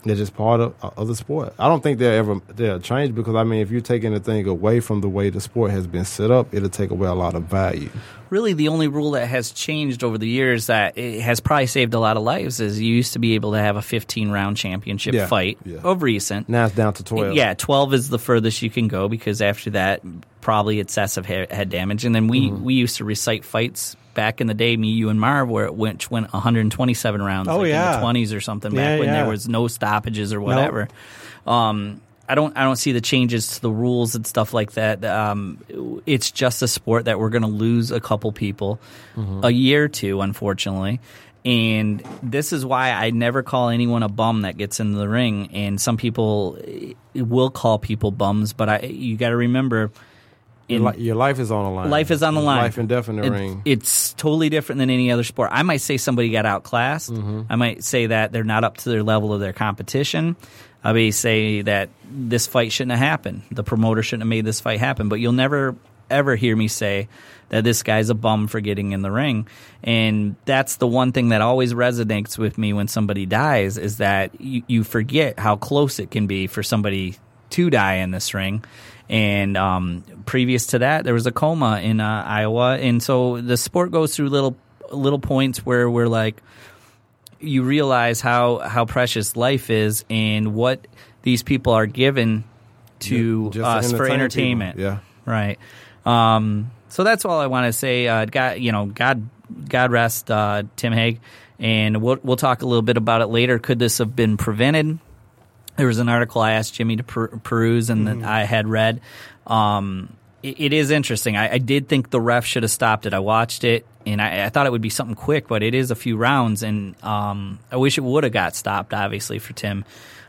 they're just part of, of the sport. I don't think they'll ever they'll change because I mean, if you're taking the thing away from the way the sport has been set up, it'll take away a lot of value. really the only rule that has changed over the years that it has probably saved a lot of lives is you used to be able to have a 15 round championship Yeah, fight yeah. of recent. Now it's down to twelve. Yeah, 12 is the furthest you can go because after that, probably excessive head damage. And then we, Mm-hmm. we used to recite fights back in the day, me, you, and Marv, where it went, went 127 rounds Oh, like yeah. in the 20s or something Yeah, back when yeah. there was no stoppages or whatever. Um, I don't. I don't see the changes to the rules and stuff like that. Um, it's just a sport that we're going to lose a couple people, Mm-hmm. a year or two, unfortunately. And this is why I never call anyone a bum that gets into the ring. And some people eh, will call people bums, but I you got to remember, Your, in, li- your life is on the line. life is on the line. Life and death in the It- ring. It's totally different than any other sport. I might say somebody got outclassed. Mm-hmm. I might say that they're not up to their level of their competition. I may say that this fight shouldn't have happened. The promoter shouldn't have made this fight happen. But you'll never ever hear me say that this guy's a bum for getting in the ring. And that's the one thing that always resonates with me when somebody dies is that you, you forget how close it can be for somebody to die in this ring. And um, previous to that, there was a coma in uh, Iowa, and so the sport goes through little little points where we're like, you realize how how precious life is and what these people are given to to us for entertainment. people. Yeah. right. Um, so that's all I want to say. Uh, God, you know, God, God rest uh, Tim Hague, and we'll we'll talk a little bit about it later. Could this have been prevented? There was an article I asked Jimmy to per- peruse and that I had read. Um, it, it is interesting. I, I did think the ref should have stopped it. I watched it and I, I thought it would be something quick, but it is a few rounds, and um, I wish it would have got stopped. Obviously for Tim.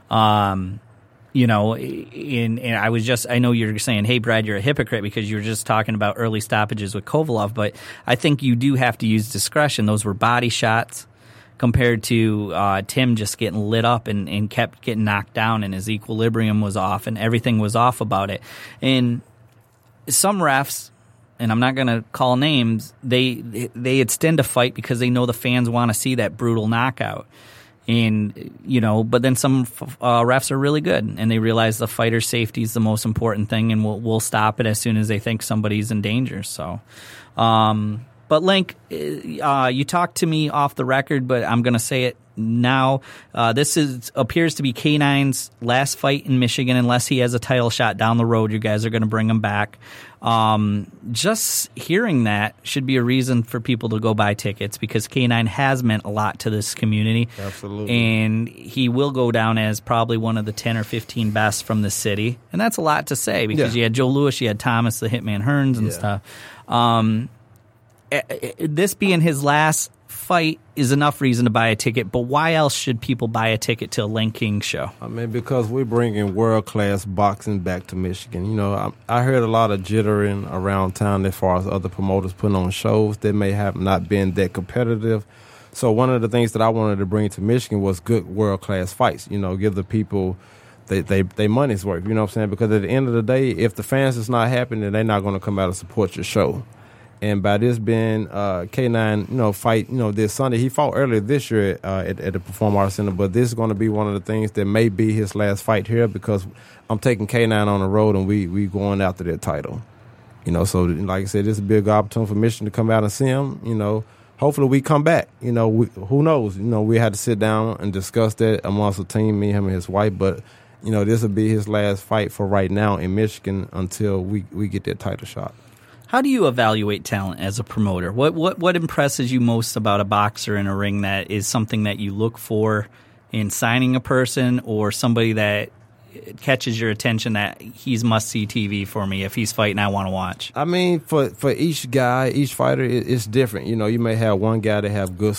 Um, you know, in, and I was just, I know you're saying, hey, Brad, you're a hypocrite because you were just talking about early stoppages with Kovalev, but I think you do have to use discretion. Those were body shots compared to uh, Tim just getting lit up and, and kept getting knocked down and his equilibrium was off and everything was off about it. And some refs, and I'm not going to call names, they they extend a fight because they know the fans want to see that brutal knockout. And you know, but then some uh, refs are really good, and they realize the fighter's safety is the most important thing, and will will stop it as soon as they think somebody's in danger. So, um, But Lank, uh, you talked to me off the record, but I'm going to say it now. Uh, this is appears to be K9's last fight in Michigan, unless he has a title shot down the road. You guys are going to bring him back. Um, just hearing that should be a reason for people to go buy tickets because K9 has meant a lot to this community. Absolutely. And he will go down as probably one of the 10 or 15 best from the city. And that's a lot to say because Yeah. you had Joe Louis, you had Thomas, the Hitman Hearns, and Yeah. stuff. Um, Eh, eh, this being his last fight is enough reason to buy a ticket, but why else should people buy a ticket to a Lank King show? I mean, because we're bringing world class boxing back to Michigan. You know, I, I heard a lot of jittering around town as far as other promoters putting on shows that may have not been that competitive. So one of the things that I wanted to bring to Michigan was good world class fights. You know, give the people they, they they money's worth. You know what I'm saying? Because at the end of the day, if the fans is not then they're not going to come out and support your show. And by this being uh, K9, you know, fight, you know, this Sunday, he fought earlier this year uh, at, at the Perform Arts Center, but this is going to be one of the things that may be his last fight here because I'm taking K9 on the road and we we going after that title. You know, so like I said, this is a big opportunity for Michigan to come out and see him. You know, hopefully we come back. You know, we, who knows? You know, we had to sit down and discuss that amongst the team, me, him, and his wife. But you know, this will be his last fight for right now in Michigan until we we get that title shot. How do you evaluate talent as a promoter? What what what impresses you most about a boxer in a ring that is something that you look for in signing a person or somebody that catches your attention that he's must see TV for me if he's fighting I want to watch? I mean, for for each guy, each fighter, it, it's different. You know, you may have one guy that have good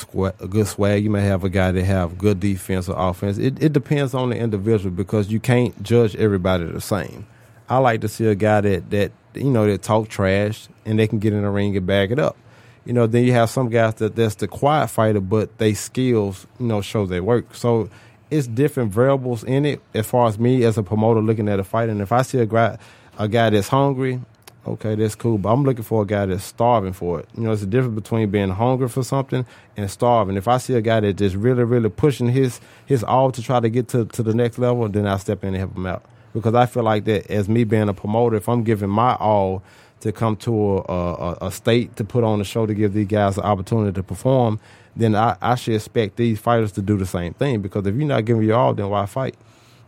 good swag. You may have a guy that have good defense or offense. It, it depends on the individual because you can't judge everybody the same. I like to see a guy that that you know that talk trash and they can get in the ring and back it up. You know, then you have some guys that that's the quiet fighter, but they skills you know show their work. So it's different variables in it as far as me as a promoter looking at a fight. And if I see a guy, a guy that's hungry, okay, that's cool. But I'm looking for a guy that's starving for it. You know, it's a difference between being hungry for something and starving. If I see a guy that just really, really pushing his his all to try to get to, to the next level, then I step in and help him out. Because I feel like that as me being a promoter, if I'm giving my all to come to a, a, a state to put on a show to give these guys the opportunity to perform, then I, I should expect these fighters to do the same thing. Because if you're not giving your all, then why fight?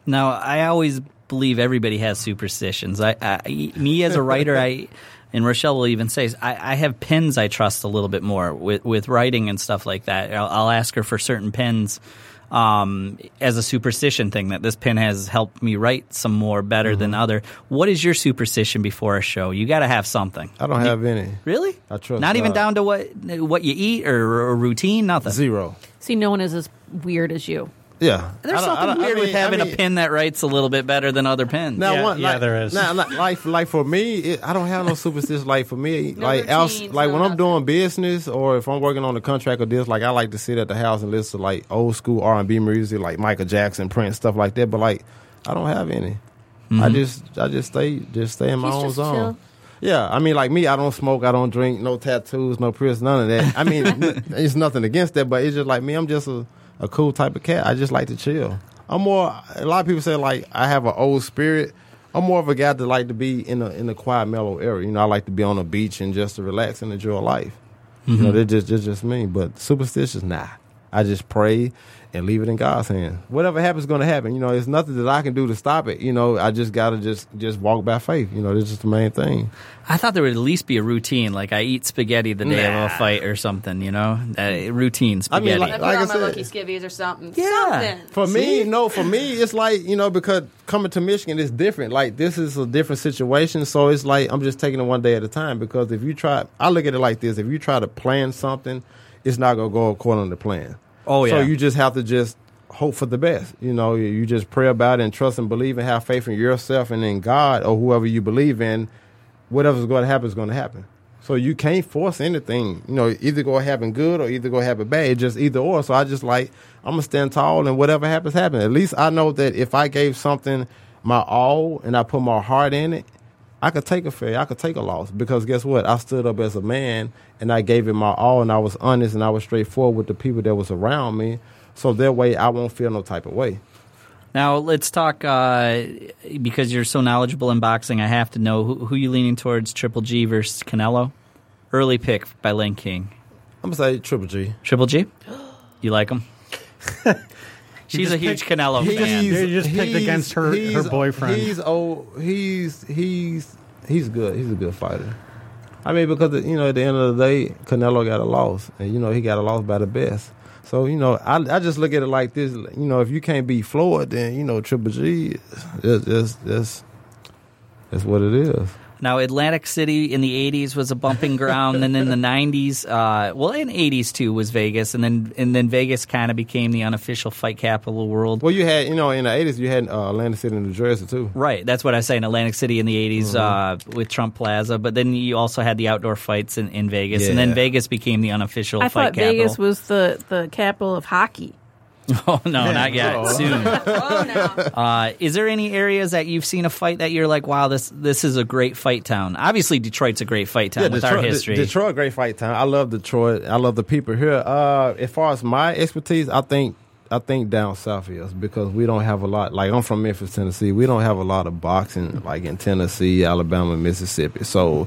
Now, I always believe everybody has superstitions. I, I me as a writer, I and Rochelle will even say, I, I have pens I trust a little bit more with with writing and stuff like that. I'll, I'll ask her for certain pens um, as a superstition thing that this pen has helped me write some more better than other. What is your superstition before a show? You got to have something. I don't have any. Really? I trust Not even down to what what you eat or, or routine. Nothing. Zero. See, no one is as weird as you. Yeah. There's I don't- I something don't- I weird with mean- I having mean- a pen that writes a little bit better than other pens. Now, Yeah, one, yeah, like, there is. Now, like, like, like for me, it, I don't have no superstition. Like for me, No like else, routines, like no when I'm nothing. doing business or if I'm working on a contract or this, like I like to sit at the house and listen to like old school R and B music, like Michael Jackson, Prince, stuff like that. But like, I don't have any. I mm-hmm. just, I just stay, just stay in my He's own just zone. chill. Yeah, I mean, like me, I don't smoke, I don't drink, no tattoos, no piercings, none of that. I mean, it's nothing against that, but it's just like me. I'm just a, a cool type of cat. I just like to chill. I'm more. A lot of people say like I have an old spirit. I'm more of a guy that like to be in a in a quiet, mellow area. You know, I like to be on the beach and just to relax and enjoy life. You know, mm-hmm. that's just that's just me. But superstitious, nah. I just pray and leave it in God's hands. Whatever happens, is going to happen. You know, there's nothing that I can do to stop it. You know, I just got to just just walk by faith. You know, that's just the main thing. I thought there would at least be a routine, like I eat spaghetti the day of a fight or something. You know, uh, routine I mean, spaghetti. like- I put like I on my said- lucky skivvies or something. Yeah. Something. For me, no, for me, it's like, you know, because coming to Michigan is different. Like, this is a different situation. So it's like, I'm just taking it one day at a time because if you try, I look at it like this if you try to plan something, it's not going to go according to plan. Oh, yeah. So you just have to just hope for the best. You know, you- just pray about it and trust and believe and have faith in yourself and in God or whoever you believe in. Whatever's going to happen is going to happen. So you can't force anything. You know, either go happen good or either go happen bad. It's just either or. So I just like I'm gonna stand tall and whatever happens, happen. At least I know that if I gave something my all and I put my heart in it, I could take a failure. I could take a loss because guess what? I stood up as a man and I gave it my all and I was honest and I was straightforward with the people that was around me. So that way I won't feel no type of way. now let's talk uh, because you're so knowledgeable in boxing. I have to know who, who you leaning towards: Triple G versus Canelo. Early pick by Lank King. I'm gonna say Triple G. Triple G? You like him? She's a huge Canelo fan. You just picked against her- her boyfriend. He's old. He's he's he's good. He's a good fighter. I mean, because you know, at the end of the day, Canelo got a loss, and you know he got a loss by the best. So you know, I I just look at it like this. You know, if you can't beat Floyd, then you know Triple G, is is is that's what it is. Now, Atlantic City in the '80s was a bumping ground, and in the '90s, uh, well, in '80s too was Vegas, and then and then Vegas kind of became the unofficial fight capital of the world. Well, you had you know in the '80s you had uh, Atlantic City, and New Jersey too. Right, that's what I say in Atlantic City in the '80s uh, with Trump Plaza, but then you also had the outdoor fights in, in Vegas, and then Vegas became the unofficial I fight thought capital. Vegas was the, the capital of hockey. oh no, not yet. Soon. Oh no. Uh, is there any areas that you've seen a fight that you're like, wow, this this is a great fight town? Obviously, Detroit's a great fight town with Detroit, our De- history. Detroit, great fight town. I love Detroit. I love the people here. Uh, as far as my expertise, I think I think down south is because we don't have a lot. Like I'm from Memphis, Tennessee. We don't have a lot of boxing like in Tennessee, Alabama, Mississippi. So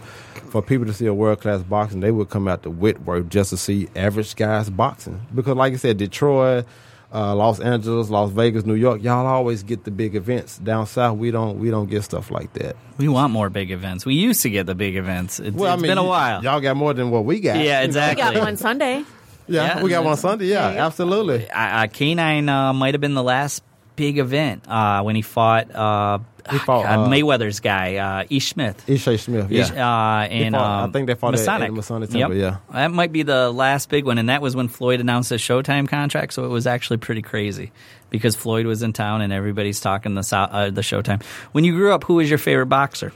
for people to see a world class boxing, they would come out to Whitworth just to see average guys boxing. Because like I said, Detroit. Uh, Los Angeles, Las Vegas, New York, y'all always get the big events. Down south, we don't we don't get stuff like that. we want more big events. We used to get the big events. It's, it's been a while. Y'all got more than what we got. yeah, exactly. We got one Sunday. Yeah, Yeah, we got one Sunday. Yeah, absolutely. uh, uh, K9 uh, might have been the last big event uh, when he fought, uh, He fought, God, uh, Mayweather's guy, uh, Ish Smith. Ishe Smith. Yeah, Ish- uh, and fought- I um, think they fought at- Masonic. at Masonic Yep. Temple, yeah. that might be the last big one, and that was when Floyd announced his Showtime contract. So it was actually pretty crazy because Floyd was in town and everybody's talking the uh, the Showtime. When you grew up, who was your favorite boxer?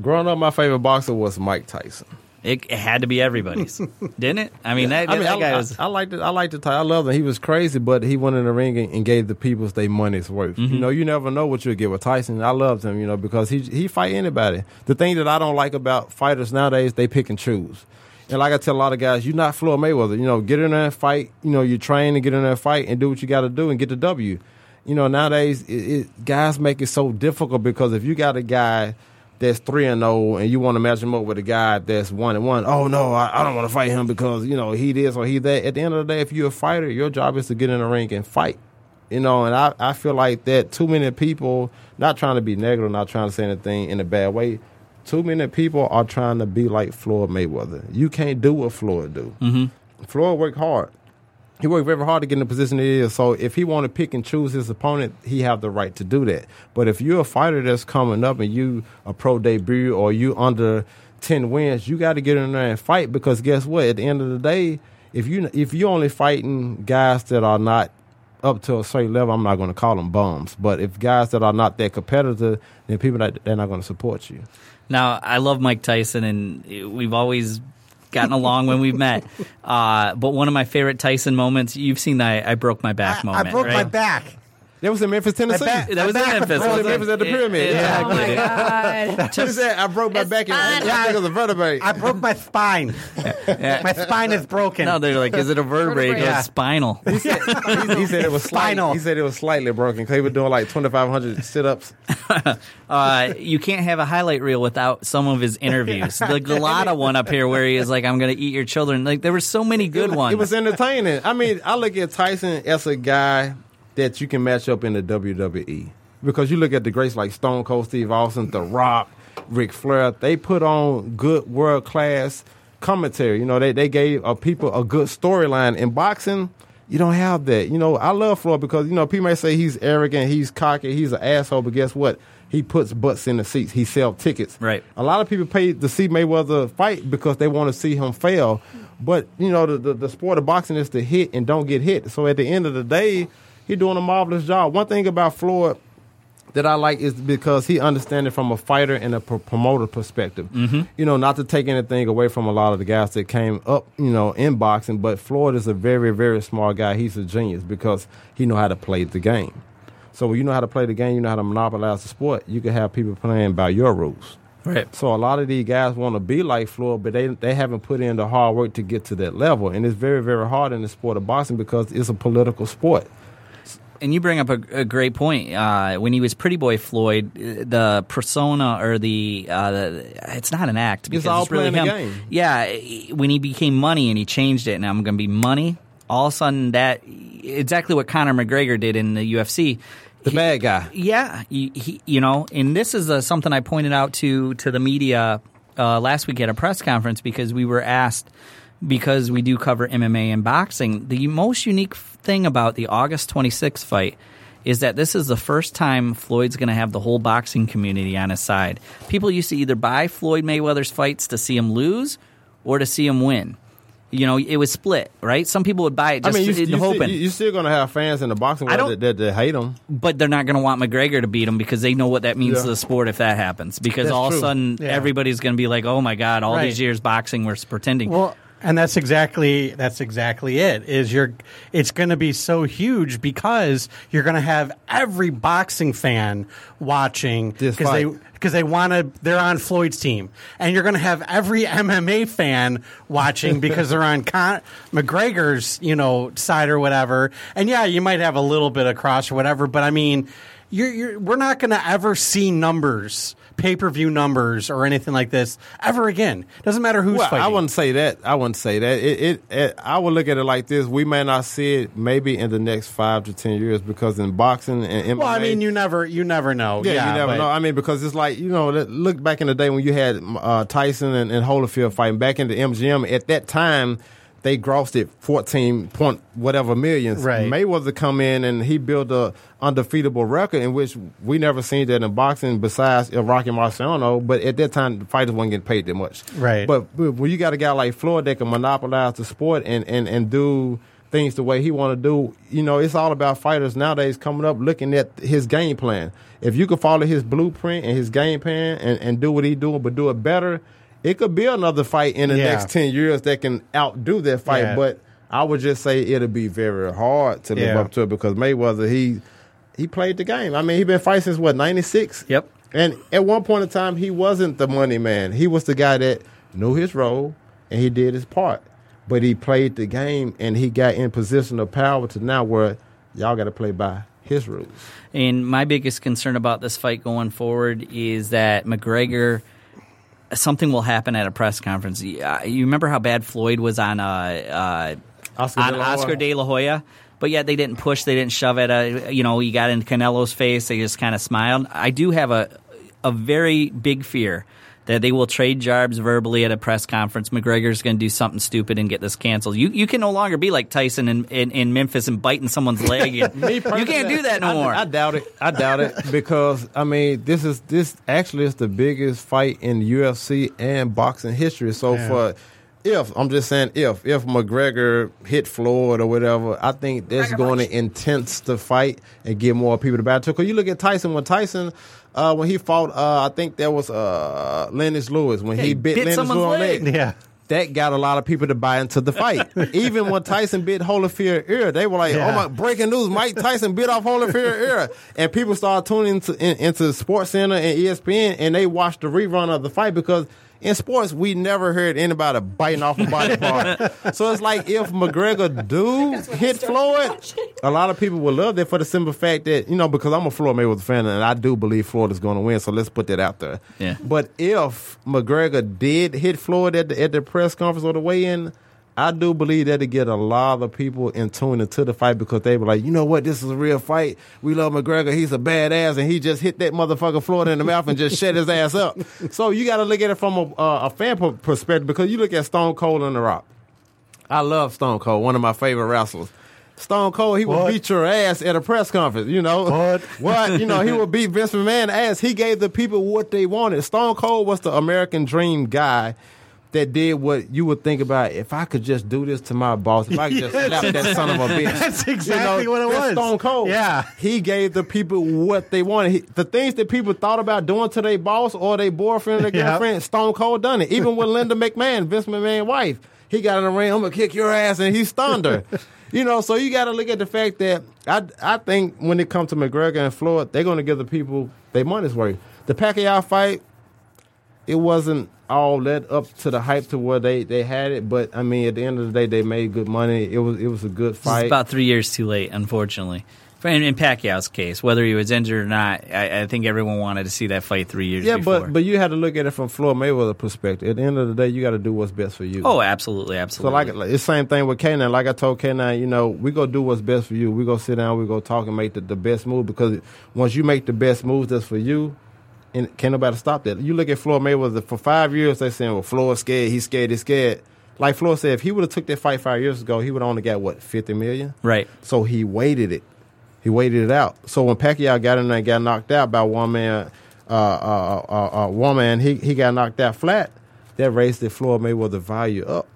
Growing up, my favorite boxer was Mike Tyson. It, it had to be everybody's, didn't it? I mean, that, I mean, that I, guy I, was. I liked it. I liked the Tyson. I loved him. He was crazy, but he went in the ring and, and gave the peoples their money's worth. Mm-hmm. You know, you never know what you'll get with Tyson. I loved him, you know, because he he fight anybody. The thing that I don't like about fighters nowadays, they pick and choose. And like I tell a lot of guys, you're not Floyd Mayweather. You know, get in there and fight. You know, you train and get in there and fight and do what you got to do and get the W. You know, nowadays it, it, guys make it so difficult because if you got a guy that's three and zero, and you want to match him up with a guy that's one and one. Oh no, I, I don't want to fight him because you know he this or he that. At the end of the day, if you're a fighter, your job is to get in the ring and fight. You know, and I, I feel like that too many people, not trying to be negative, not trying to say anything in a bad way. Too many people are trying to be like Floyd Mayweather. You can't do what Floyd do. Mm-hmm. Floyd worked hard. He worked very hard to get in the position he is. So if he want to pick and choose his opponent, he have the right to do that. But if you're a fighter that's coming up and you a pro debut or you under ten wins, you got to get in there and fight because guess what? At the end of the day, if you if you're only fighting guys that are not up to a certain level, I'm not going to call them bums. But if guys that are not that competitive, then people that they're not going to support you. Now, I love Mike Tyson, and we've always gotten along when we've met. Uh, but one of my favorite Tyson moments, you've seen the I, I broke my back moment. I broke my back. That was in Memphis, Tennessee. back- That was in Memphis. was wasn't Memphis at the pyramid. Yeah, Oh my god! He said, I broke my It's back and fine. I think it was a vertebrae. I broke my spine. my spine is broken. No, they're like, is it a vertebrae? Vertebrae. Or Yeah. spinal. he, said, he, he said it was slightly, Spinal. He said it was slightly broken because he was doing like 2,500 sit-ups. Uh, you can't have a highlight reel without some of his interviews. The Galata one up here, where he is like, "I'm going to eat your children." Like there were so many good it, ones. It was entertaining. I mean, I look at Tyson as a guy that you can match up in the WWE because you look at the greats like Stone Cold Steve Austin, The Rock, Ric Flair. They put on good world class commentary. You know, they they gave uh, people a good storyline. In boxing, you don't have that. You know, I love Floyd because you know people may say he's arrogant, he's cocky, he's an asshole, but guess what? He puts butts in the seats. He sells tickets. Right. A lot of people pay to see Mayweather fight because they want to see him fail. But you know, the, the the sport of boxing is to hit and don't get hit. So at the end of the day, he's doing a marvelous job. One thing about Floyd that I like is because he understands it from a fighter and a pro- promoter perspective. Mm-hmm. You know, not to take anything away from a lot of the guys that came up, you know, in boxing, but Floyd is a very, very smart guy. He's a genius because he know how to play the game. So when you know how to play the game, you know how to monopolize the sport. You can have people playing by your rules. right. So a lot of these guys want to be like Floyd, but they they haven't put in the hard work to get to that level, and it's very very hard in the sport of boxing because it's a political sport. And you bring up a, a great point. Uh, when he was Pretty Boy Floyd, uh, the persona or the, uh, the it's not an act because all really playing the him. game. Yeah, when he became Money and he changed it, and I'm going to be Money. All of a sudden, that exactly what Conor McGregor did in the UFC. The bad guy. Yeah, he, he, you know, and this is uh, something I pointed out to to the media uh, last week at a press conference because we were asked because we do cover MMA and boxing. The most unique thing about the August 26th fight is that this is the first time Floyd's going to have the whole boxing community on his side. People used to either buy Floyd Mayweather's fights to see him lose or to see him win. You know, it was split, right? Some people would buy it I just mean, you, in you, hoping. still, you, you're still going to have fans in the boxing I world don't- that, that, that hate him. but they're not going to want McGregor to beat him because they know what that means Yeah. to the sport if that happens. Because That's all of a sudden, Yeah. everybody's going to be like, "Oh my God! All Right. these years boxing was pretending." Well, and that's exactly that's exactly it. Is you're it's going to be so huge because you're going to have every boxing fan watching because they because they want to they're on Floyd's team, and you're going to have every MMA fan watching because they're on Con- McGregor's you know side or whatever. And yeah, you might have a little bit of cross or whatever, but I mean, you're, you're we're not going to ever see numbers. Pay per view numbers or anything like this ever again. Doesn't matter who's Well, fighting. I wouldn't say that. I wouldn't say that. It, it, it. I would look at it like this: we may not see it maybe in the next five to ten years because in boxing and MMA, Well, I mean, you never, you never know. Yeah, Yeah, you never but- know. I mean, because it's like you know, look back in the day when you had uh, Tyson and, and Holyfield fighting back in the MGM. At that time, they grossed it fourteen point whatever millions. Right. Mayweather come in and he built a undefeatable record in which we never seen that in boxing besides Rocky Marciano. But at that time, the fighters weren't getting paid that much. Right. But, but when you got a guy like Floyd that can monopolize the sport and and and do things the way he want to do. You know, it's all about fighters nowadays coming up looking at his game plan. If you can follow his blueprint and his game plan and, and do what he doing, but do it better, it could be another fight in the Yeah. next ten years that can outdo that fight. Yeah. But I would just say it'll be very hard to live Yeah. up to it because Mayweather he he played the game. I mean, he been fighting since what ninety six. Yep. And at one point in time, he wasn't the money man. He was the guy that knew his role and he did his part. But he played the game and he got in position of power to now where y'all got to play by his rules. And my biggest concern about this fight going forward is that McGregor, something will happen at a press conference. You uh, you remember how bad Floyd was on uh, uh, Oscar on De. Oscar De La Hoya? But yet they didn't push, they didn't shove it. Uh, you know, he got in Canelo's face. They just kind of smiled. I do have a a very big fear that they will trade jarbs verbally at a press conference. McGregor's going to do something stupid and get this canceled. You you can no longer be like Tyson in, in, in Memphis and biting someone's leg. And, you can't do that no I, more. I doubt it. I doubt it because I mean this is this actually is the biggest fight in UFC and boxing history. So Yeah. for if I'm just saying if if McGregor hit Floyd or whatever, I think that's McGregor going punch. to intense the fight and get more people to battle. Because you look at Tyson when Tyson. Uh, when he fought, uh, I think there was uh, Lennox Lewis when he, he bit, bit Lennox someone's Lewis on the leg. leg Yeah. that got a lot of people to buy into the fight. Even when Tyson bit Holyfield ear, they were like, Yeah. "Oh my! Breaking news: Mike Tyson bit off Holyfield ear," and people started tuning into in, into Sports Center and ESPN, and they watched the rerun of the fight because. In sports, we never heard anybody biting off a body part. so it's like if McGregor do hit Floyd, a lot of people would love that for the simple fact that you know because I'm a Floyd Mayweather fan and I do believe Floyd is going to win. So let's put that out there. Yeah. But if McGregor did hit Floyd at the, at the press conference or the weigh-in, I do believe that'd get a lot of people in tune into the fight because they were like, you know what, this is a real fight. We love McGregor. He's a badass, and he just hit that motherfucker Floyd in the mouth and just shut his ass up. So you got to look at it from a, uh, a fan perspective because you look at Stone Cold and The Rock. I love Stone Cold, one of my favorite wrestlers. Stone Cold, he would beat your ass at a press conference, you know. What? What? You know, he would beat Vince McMahon ass. He gave the people what they wanted. Stone Cold was the American dream guy that did what you would think about if I could just do this to my boss, if I could just slap that son of a bitch. That's exactly what it was. Stone Cold. Yeah. He gave the people what they wanted. He, the things that people thought about doing to their boss or their boyfriend or their Yep. girlfriend, Stone Cold done it. Even with Linda McMahon, Vince McMahon's wife, he got in the ring. I'm gonna kick your ass, and he stunned her. you know, so you got to look at the fact that I I think when it comes to McGregor and Floyd, they're gonna give the people their money's worth. The Pacquiao fight, it wasn't all led up to the hype to where they, they had it, but I mean, at the end of the day, they made good money. It was it was a good It's fight. about three years too late, unfortunately. In, in Pacquiao's case, whether he was injured or not, I, I think everyone wanted to see that fight three years Yeah, before. but but you had to look at it from Floyd Mayweather perspective. At the end of the day, you got to do what's best for you. oh, absolutely, So absolutely. like, like, it's the same thing with K9. Like I told K9, you know, we go do what's best for you. We go sit down, we go talk and make the, the best move because once you make the best move that's for you, and can't nobody stop that. You look at Floyd Mayweather for five years. They saying, well, Floyd's scared. He's scared. He's scared. Like Floyd said, if he would have took that fight five years ago, he would only got what fifty million. right. So he waited it. He waited it out. So when Pacquiao got in there and got knocked out by one man, uh, uh, uh, uh, one man, he he got knocked out flat. That raised the Floyd Mayweather value up.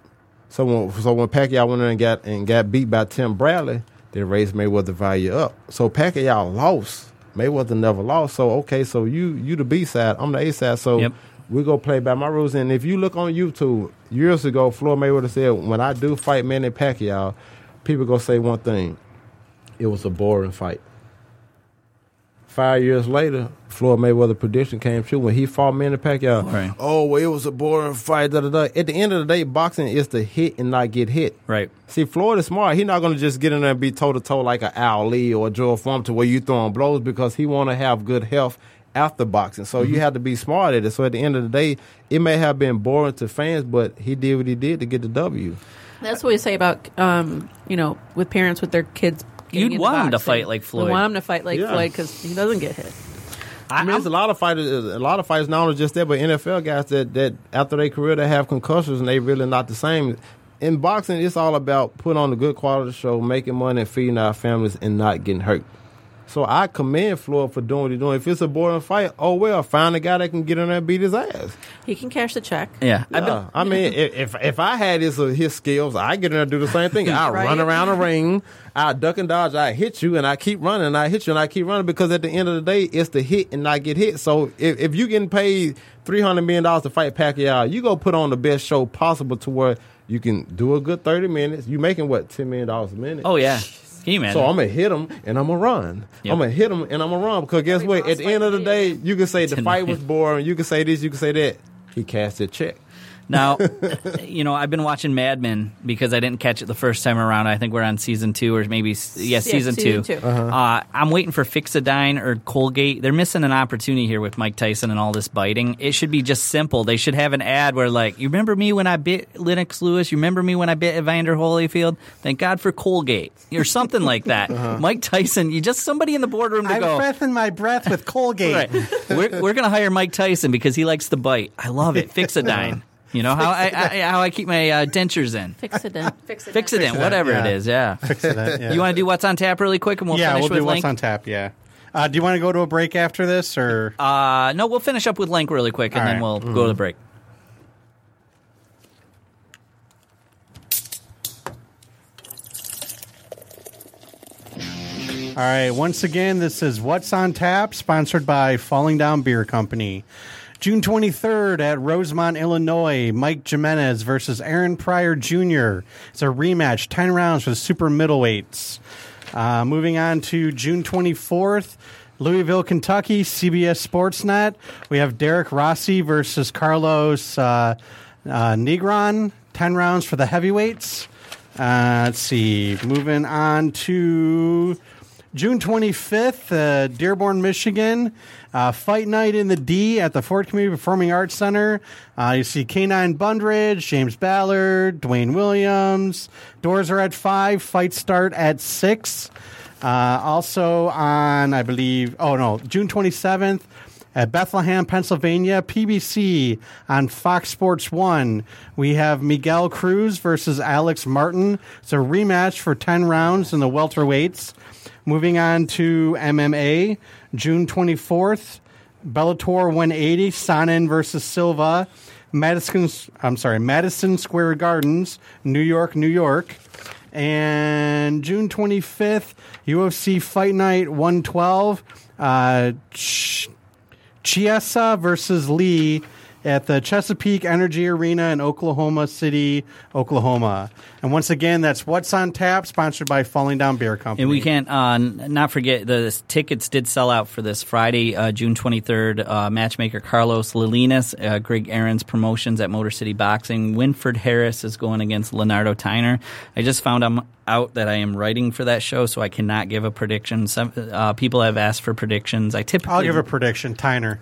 So when so when Pacquiao went in and got and got beat by Tim Bradley, they raised Mayweather value up. So Pacquiao lost. Mayweather never lost. So okay, so you you the B side, I'm the A side. So Yep. we go play by my rules. And if you look on YouTube, years ago, Floyd Mayweather said, when I do fight Manny Pacquiao, people go say one thing: it was a boring fight. Five years later, Floyd Mayweather prediction came true when he fought Manny Pacquiao. Right. Oh, well, it was a boring fight. Da, da, da. At the end of the day, boxing is to hit and not get hit. Right. See, Floyd is smart. He's not going to just get in there and be toe to toe like an Ali or a Joe Form to where you throwing blows because he want to have good health after boxing. So you have to be smart at it. So at the end of the day, it may have been boring to fans, but he did what he did to get the W. That's what we say about, um, you know, with parents with their kids. Getting You'd into want 'em to boxing. fight like We Floyd. want him to fight like Yeah. Floyd because he doesn't get hit. I mean, there's a lot of fighters, a lot of fighters, not only just that, but NFL guys that, that after their career they have concussions and they really not the same. In boxing, it's all about putting on a good quality show, making money, and feeding our families, and not getting hurt. So I commend Floyd for doing what he's doing. If it's a boring fight, oh well, find a guy that can get in there and beat his ass. He can cash the check. Yeah. I've been, Yeah. I mean, if if- if I had his uh, his skills, I get in there and do the same thing. I Right. run around the ring, I duck and dodge, I hit you, and I keep running, and I hit you, and I keep running because at the end of the day, it's to hit and not get hit. So if if you getting paid three hundred million dollars to fight Pacquiao, you go put on the best show possible to where you can do a good thirty minutes. You making what ten million dollars a minute? oh yeah. Can you imagine? So I'm gonna hit him and I'm gonna run. Yep. I'm gonna hit him and I'm gonna run because guess what? At the end of the day, you can say the fight was boring. You can say this. You can say that. He cashed that check. Now, you know, I've been watching Mad Men because I didn't catch it the first time around. I think we're on season two or maybe s- yeah, season, season two. two. uh I'm waiting for Fixodent or Colgate. They're missing an opportunity here with Mike Tyson and all this biting. It should be just simple. They should have an ad where like, you remember me when I bit Lennox Lewis? You remember me when I bit Evander Holyfield? Thank God for Colgate or something like that. Mike Tyson, you just somebody in the boardroom to I'm go. breathing my breath with Colgate. Right. we're we're gonna hire Mike Tyson because he likes to bite. I love it. Fixodent. You know how I, I how I keep my uh, dentures in. Fix it in. Fix it. in, whatever yeah. it is. Yeah. Accident, yeah. You want to do what's on tap really quick, and we'll yeah, finish we'll with do what's Lank. on tap. Yeah. Uh, do you want to go to a break after this, or Uh, no, we'll finish up with Lank really quick, and All then right. we'll go to the break. All right, once again, this is What's on Tap, sponsored by Falling Down Beer Company. June 23rd at Rosemont, Illinois, Mike Jimenez versus Aaron Pryor Jr. It's a rematch, 10 rounds for the super middleweights. Uh, moving on to June 24th, Louisville, Kentucky, CBS Sportsnet. We have Derric Rossy versus Carlos uh, uh, Negron, 10 rounds for the heavyweights. Uh, let's see. Moving on to June 25th, uh, Dearborn, Michigan. Uh, fight night in the D at the Ford Community Performing Arts Center. Uh, you see K9 Bundrage, James Ballard, Dwayne Williams. Doors are at 5. Fights start at 6. Uh, also on, I believe, oh no, June 27th at Bethlehem, Pennsylvania, PBC on Fox Sports 1. We have Miguel Cruz versus Alex Martin. It's a rematch for 10 rounds in the welterweights. Moving on to MMA, June 24th, Bellator 180, Sonnen versus Silva, Madison, I'm sorry, Madison Square Gardens, New York, New York. And June 25th, UFC Fight Night 112, uh, Ch- Chiesa versus Lee at the Chesapeake Energy Arena in Oklahoma City, Oklahoma. And once again, that's What's on Tap, sponsored by Falling Down Beer Company. And we can't uh, not forget the tickets did sell out for this Friday, uh, June 23rd. Uh, matchmaker Carlos Lilinas, uh, Greg Aaron's promotions at Motor City Boxing. Winford Harris is going against Leonardo Tyner. I just found I'm out that I am writing for that show, so I cannot give a prediction. Some uh, people have asked for predictions. I typically I'll give a prediction. Tyner.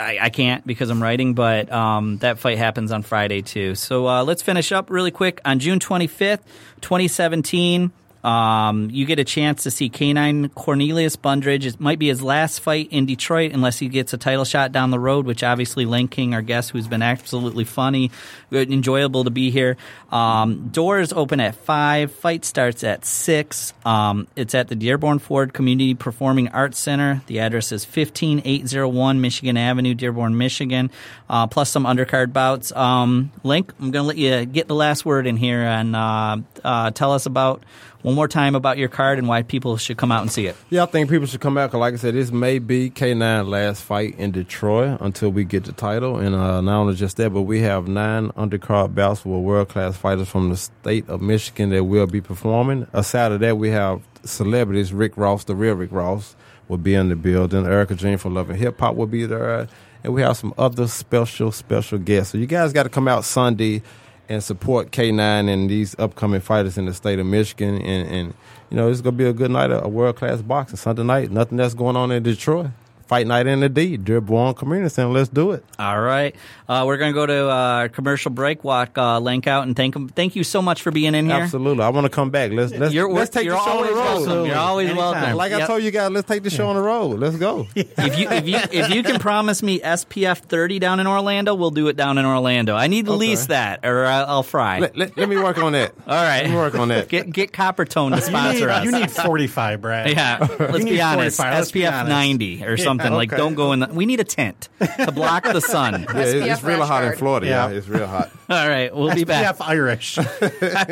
I, I can't because I'm writing, but um, that fight happens on Friday too. So uh, let's finish up really quick. On June 25th, 2017, um, you get a chance to see K9 Cornelius Bundrage. It might be his last fight in Detroit unless he gets a title shot down the road, which obviously Lank King, our guest, who's been absolutely funny, enjoyable to be here. Um, doors open at 5. Fight starts at 6. Um, it's at the Dearborn Ford Community Performing Arts Center. The address is 15801 Michigan Avenue, Dearborn, Michigan, uh, plus some undercard bouts. Um, Lank, I'm going to let you get the last word in here and uh, uh, tell us about one more time about your card and why people should come out and see it. Yeah, I think people should come out 'cause like I said, this may be K9 last fight in Detroit until we get the title. And uh, not only just that, but we have nine undercard bouts with world class fighters from the state of Michigan that will be performing. Aside of that, we have celebrities. Rick Ross, the real Rick Ross, will be in the building. Erica Jean for Love and Hip Hop will be there. And we have some other special, special guests. So you guys got to come out Sunday and support K9 and these upcoming fighters in the state of Michigan. And, and you know, it's going to be a good night of world class boxing Sunday night. Nothing that's going on in Detroit. Fight night in the D, Dearborn Community Center. Let's do it. All right. Uh, we're going to go to uh, commercial break, walk uh, Lank out, and thank him. Thank you so much for being in here. Absolutely. I want to come back. Let's let's, You're, let's take you're the show on the road. welcome. You're always Anytime. welcome. Like I told you guys, let's take the show on the road. Let's go. if you if you if you can promise me SPF 30 down in Orlando, we'll do it down in Orlando. I need at least that, or I'll, I'll fry. let, let, let me work on that. All right, Let me work on that. Get get Coppertone to You sponsor need, us. you need 45, Brad. yeah, let's be honest. 45, SPF 90 or something like. Don't go in. the We need a tent to block the sun. Yeah, it- it's SPF real rash hot in. Florida. Yeah. Yeah. it's real hot. All right, we'll be back. SPF Irish.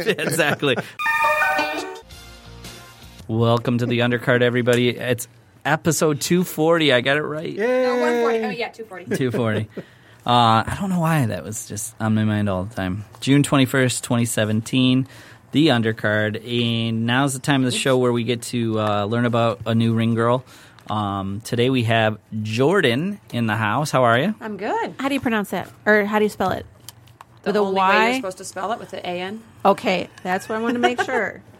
exactly. Welcome to the undercard, everybody. It's episode 240. I got it right. No, 140. Oh, yeah, 240. 240. Uh, I don't know why that was just on my mind all the time. June 21st, 2017, the undercard. And now's the time of the show where we get to uh, learn about a new ring girl. Um, today we have Jordan in the house. How are you? I'm good. How do you pronounce that? Or how do you spell it? The With a only way you're Y? supposed to spell it with the A-N. Okay, that's what I want to make sure.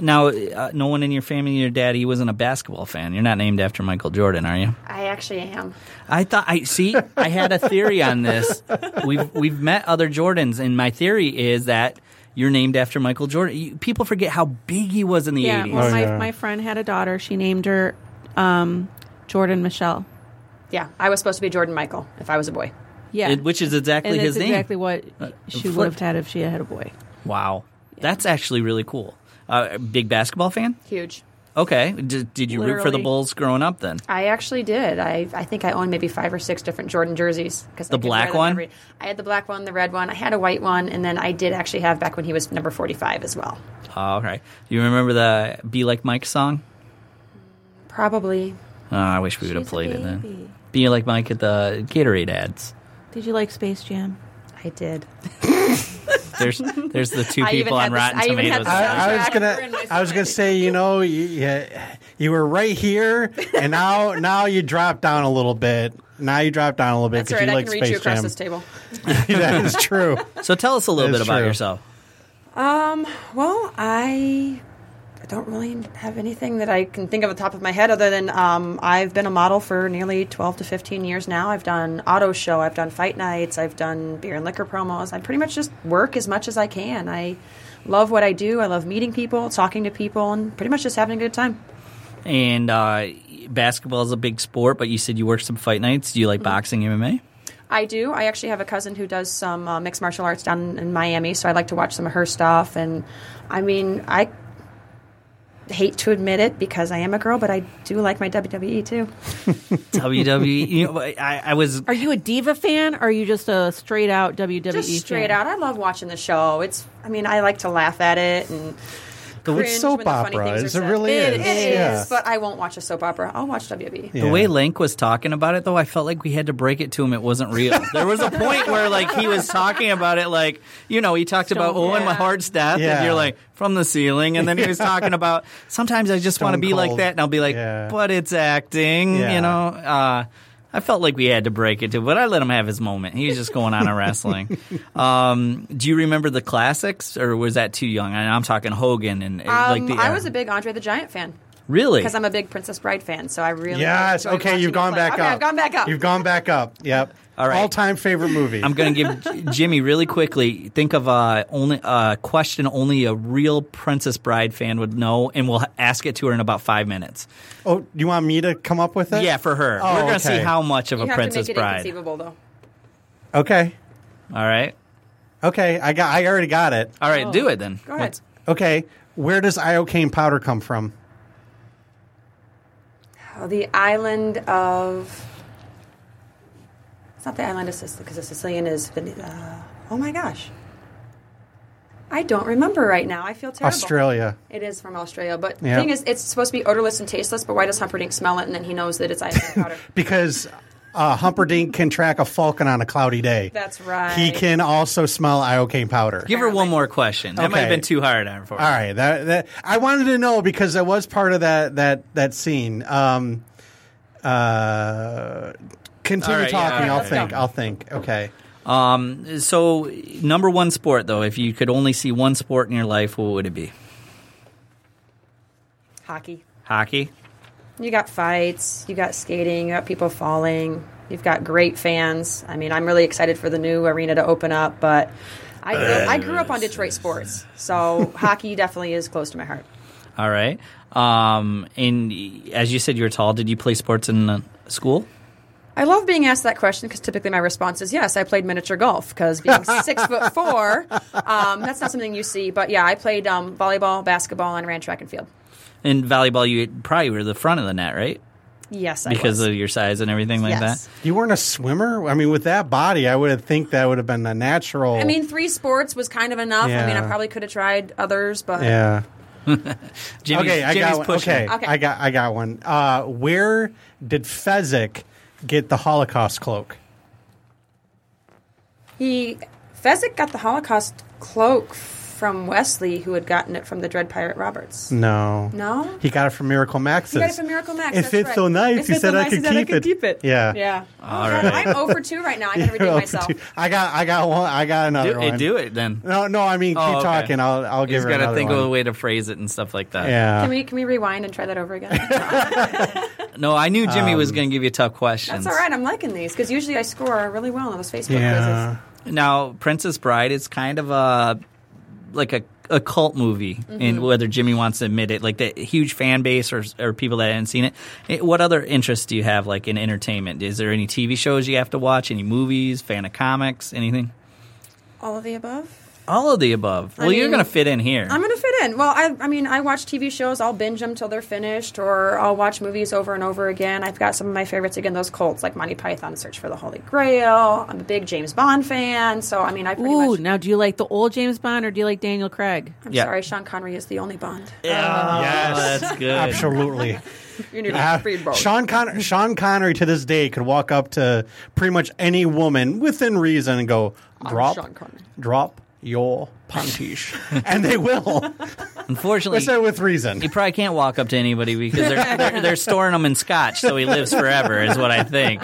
Now, uh, no one in your family, your daddy wasn't a basketball fan. You're not named after Michael Jordan, are you? I actually am. I thought I see. I had a theory on this. We've we've met other Jordans, and my theory is that you're named after Michael Jordan. You, people forget how big he was in the yeah, 80s. well, Oh, my, yeah. my friend had a daughter. She named her um, Jordan Michelle. Yeah, I was supposed to be Jordan Michael if I was a boy. Yeah. It- which is exactly and his it's name. exactly what she flip. would have had if she had a boy. Wow, that's actually really cool. Uh, big basketball fan? Huge. Okay. Did, did you root for the Bulls growing up then? I actually did. I, I think I own maybe five or six different Jordan jerseys. Cause The I black one? every- I had the black one, the red one. I had a white one, and then I did actually have back when he was number 45 as well. Oh, okay. You remember the "Be Like Mike" song? Probably. Oh, I wish we would have She's a played it then. baby. "Be Like Mike" at the Gatorade ads. Did you like Space Jam? I did. There's there's the two I even people had on the- Rotten I even had Tomatoes. the I, I was gonna, I was gonna say, you know, you, you, you were right here, and now, now you dropped down a little bit. Now you dropped down a little bit That's because right. you I like can reach Space you across Jam. this table. that is true. so tell us a little That bit about true. yourself. Um, well, I I don't really have anything that I can think of at the top of my head other than um, I've been a model for nearly 12 to 15 years now. I've done auto show, I've done fight nights, I've done beer and liquor promos. I pretty much just work as much as I can. I love what I do. I love meeting people, talking to people, and pretty much just having a good time. And uh, basketball is a big sport, but you said you work some fight nights. Do you Mm-hmm. like boxing, MMA? I do. I actually have a cousin who does some uh, mixed martial arts down in Miami, so I like to watch some of her stuff. And I mean, I hate to admit it because I am a girl, but I do like my WWE too. WWE. You know, I, I was Are you a diva fan, or are you just a straight out WWE Just straight fan? out, I love watching the show. It's, I mean, I like to laugh at it and The cringe soap when the funny opera things are is- it said. really It is, is, yeah. but I won't watch a soap opera. I'll watch WWE. Yeah. The way Lank was talking about it, though, I felt like we had to break it to him. It wasn't real. there was a point where, like, he was talking about it, like, you know, he talked about Stone- Owen my Hart's death, Yeah. and you're like, from the ceiling. And then he was talking about, sometimes I just want to Stone be like that. And I'll be like, Yeah. but it's acting, Yeah. you know? Uh, I felt like we had to break it to, but I let him have his moment. He was just going on a wrestling. Um, do you remember the classics, or was that too young? And I'm talking Hogan and uh, Um, like the. I was a big Andre the Giant fan really because I'm a big Princess Bride fan. So I really Yes. Okay, you've gone play. back okay, up. I've gone back up. You've gone back up. Yep. All right. All time favorite movie. I'm going to give Jimmy really quickly. Think of uh, only a question only a real Princess Bride fan would know, and we'll ask it to her in about five minutes. oh, do you want me to come up with it? Yeah, for her. Oh, We're going to see how much of you a have Princess to make it Bride. inconceivable, though. Okay. All right, Okay. I got. I already got it. all right, do it then. Go ahead. What's- Okay. Where does iocane powder come from? Oh, the island of. It's not the island of Sicily because the Sicilian is. Uh, oh my gosh. I don't remember right now. I feel terrible. Australia. It is from Australia, but Yeah. the thing is, it's supposed to be odorless and tasteless. But why does Humperdinck smell it and then he knows that it's iocane powder? Because uh, Humperdinck can track a falcon on a cloudy day. That's right. He can also smell iocane powder. Give her one more question. That might have been too hard on her. For her. All right, that, that I wanted to know because it was part of that that that scene. Um, uh, continue All right, yeah, talking. all right, I'll all right. think. I'll think. Okay. Um, so, number one sport though, if you could only see one sport in your life, what would it be? Hockey. Hockey. You got fights, you got skating, you got people falling, you've got great fans. I mean, I'm really excited for the new arena to open up, but I grew, I grew up on Detroit sports, so hockey definitely is close to my heart. All right. Um, and as you said, you were tall. Did you play sports in uh, school? I love being asked that question because typically my response is yes. I played miniature golf because being six foot four, um, that's not something you see. But yeah, I played um, volleyball, basketball, and ran track and field. In volleyball, you probably were the front of the net, right? Yes, I Because was. of your size and everything like yes. that. You weren't a swimmer. I mean, with that body, I would have think that would have been a natural. I mean, three sports was kind of enough. I mean, I probably could have tried others, but yeah. Jimmy's, okay, I Jimmy's got one. Okay. Okay. I got I got one. Uh, where did Fezzik get the Holocaust cloak? He Fezzik got the Holocaust cloak from Wesley, who had gotten it from the Dread Pirate Roberts. No. No, He got it from Miracle Max's. he got it from Miracle Max. It that's fits right. so nice, It he said so I nice, could he said I keep could it. keep it. Yeah. yeah. All Oh, right. I'm over two right now. I gotta redeem myself. I got I got one. I got another Do, one. do it then. No, no. I mean, keep Oh, okay. talking. I'll I'll give He's her got to think one. of a way to phrase it and stuff like that. Yeah. Can we can we rewind and try that over again? No, I knew Jimmy Um, was going to give you a tough questions. That's all right. I'm liking these because usually I score really well on those Facebook yeah. quizzes. Now, Princess Bride is kind of a like a, a cult movie, Mm-hmm. and whether Jimmy wants to admit it, like the huge fan base or or people that haven't seen it. Eh, What other interests do you have, like in entertainment? Is there any TV shows you have to watch? Any movies? Fan of comics? Anything? All of the above. All of the above. I Well, you're going to fit in here. I'm going to fit in. Well, I, I mean, I watch TV shows. I'll binge them till they're finished, or I'll watch movies over and over again. I've got some of my favorites again. Those cults like Monty Python, Search for the Holy Grail. I'm a big James Bond fan, so I mean, I pretty Ooh, much. now do you like the old James Bond or do you like Daniel Craig? I'm Yeah. sorry, Sean Connery is the only Bond. yes, that's good. Absolutely. You need Uh, to both. Sean Con- Sean Connery to this day could walk up to pretty much any woman within reason and go, "Drop, Sean Connery." drop your panties," and they will. Unfortunately, Let's say with reason. He probably can't walk up to anybody because they're, they're, they're storing them in scotch, so he lives forever, is what I think.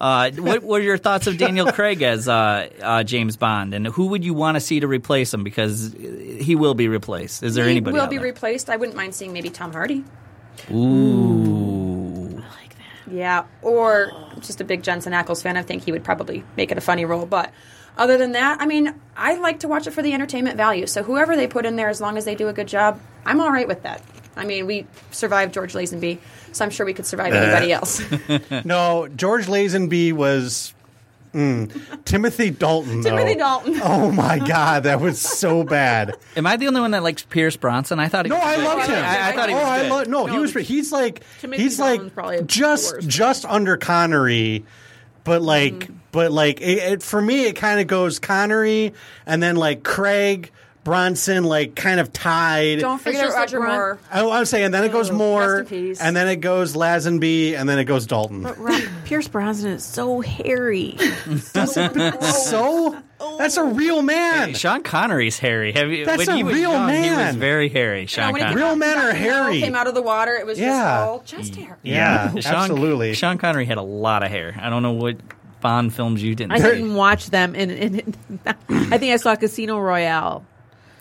Uh, what were your thoughts of Daniel Craig as uh, uh, James Bond, and who would you want to see to replace him? Because he will be replaced. Is there anybody? He anybody? will out be there? replaced. I wouldn't mind seeing maybe Tom Hardy. Ooh, Yeah, or just a big Jensen Ackles fan. I think he would probably make it a funny role. But other than that, I mean, I like to watch it for the entertainment value. So whoever they put in there, as long as they do a good job, I'm all right with that. I mean, we survived George Lazenby, so I'm sure we could survive anybody else. No, George Lazenby was mm, Timothy Dalton. though. Timothy Dalton. Oh my God, that was so bad. am I the only one that likes Pierce Brosnan? I thought he No, was I good. loved him. I, I thought he was oh, I lo- no, he was. He's like Timothy he's like Dalton's probably the just just under Connery, but like but like it, it, for me, it kind of goes Connery and then like Craig, Brosnan like kind of tied. Don't forget just Roger Ron- Moore. I, I'm saying, and then it goes Oh, Moore, rest in peace. and then it goes Lazenby, and then it goes Dalton. But Ron- Pierce Brosnan is so hairy. so that's a real man. Sean Connery's hairy. Have you, That's when a he was real young, He was man. very hairy. Sean when he Connery. Real men are Got- you know, hairy. Came out of the water. It was Yeah. just all chest hair. Yeah, Sean, absolutely. Sean Connery had a lot of hair. I don't know what Bond films you didn't. I see. didn't watch them, and, and I think I saw Casino Royale.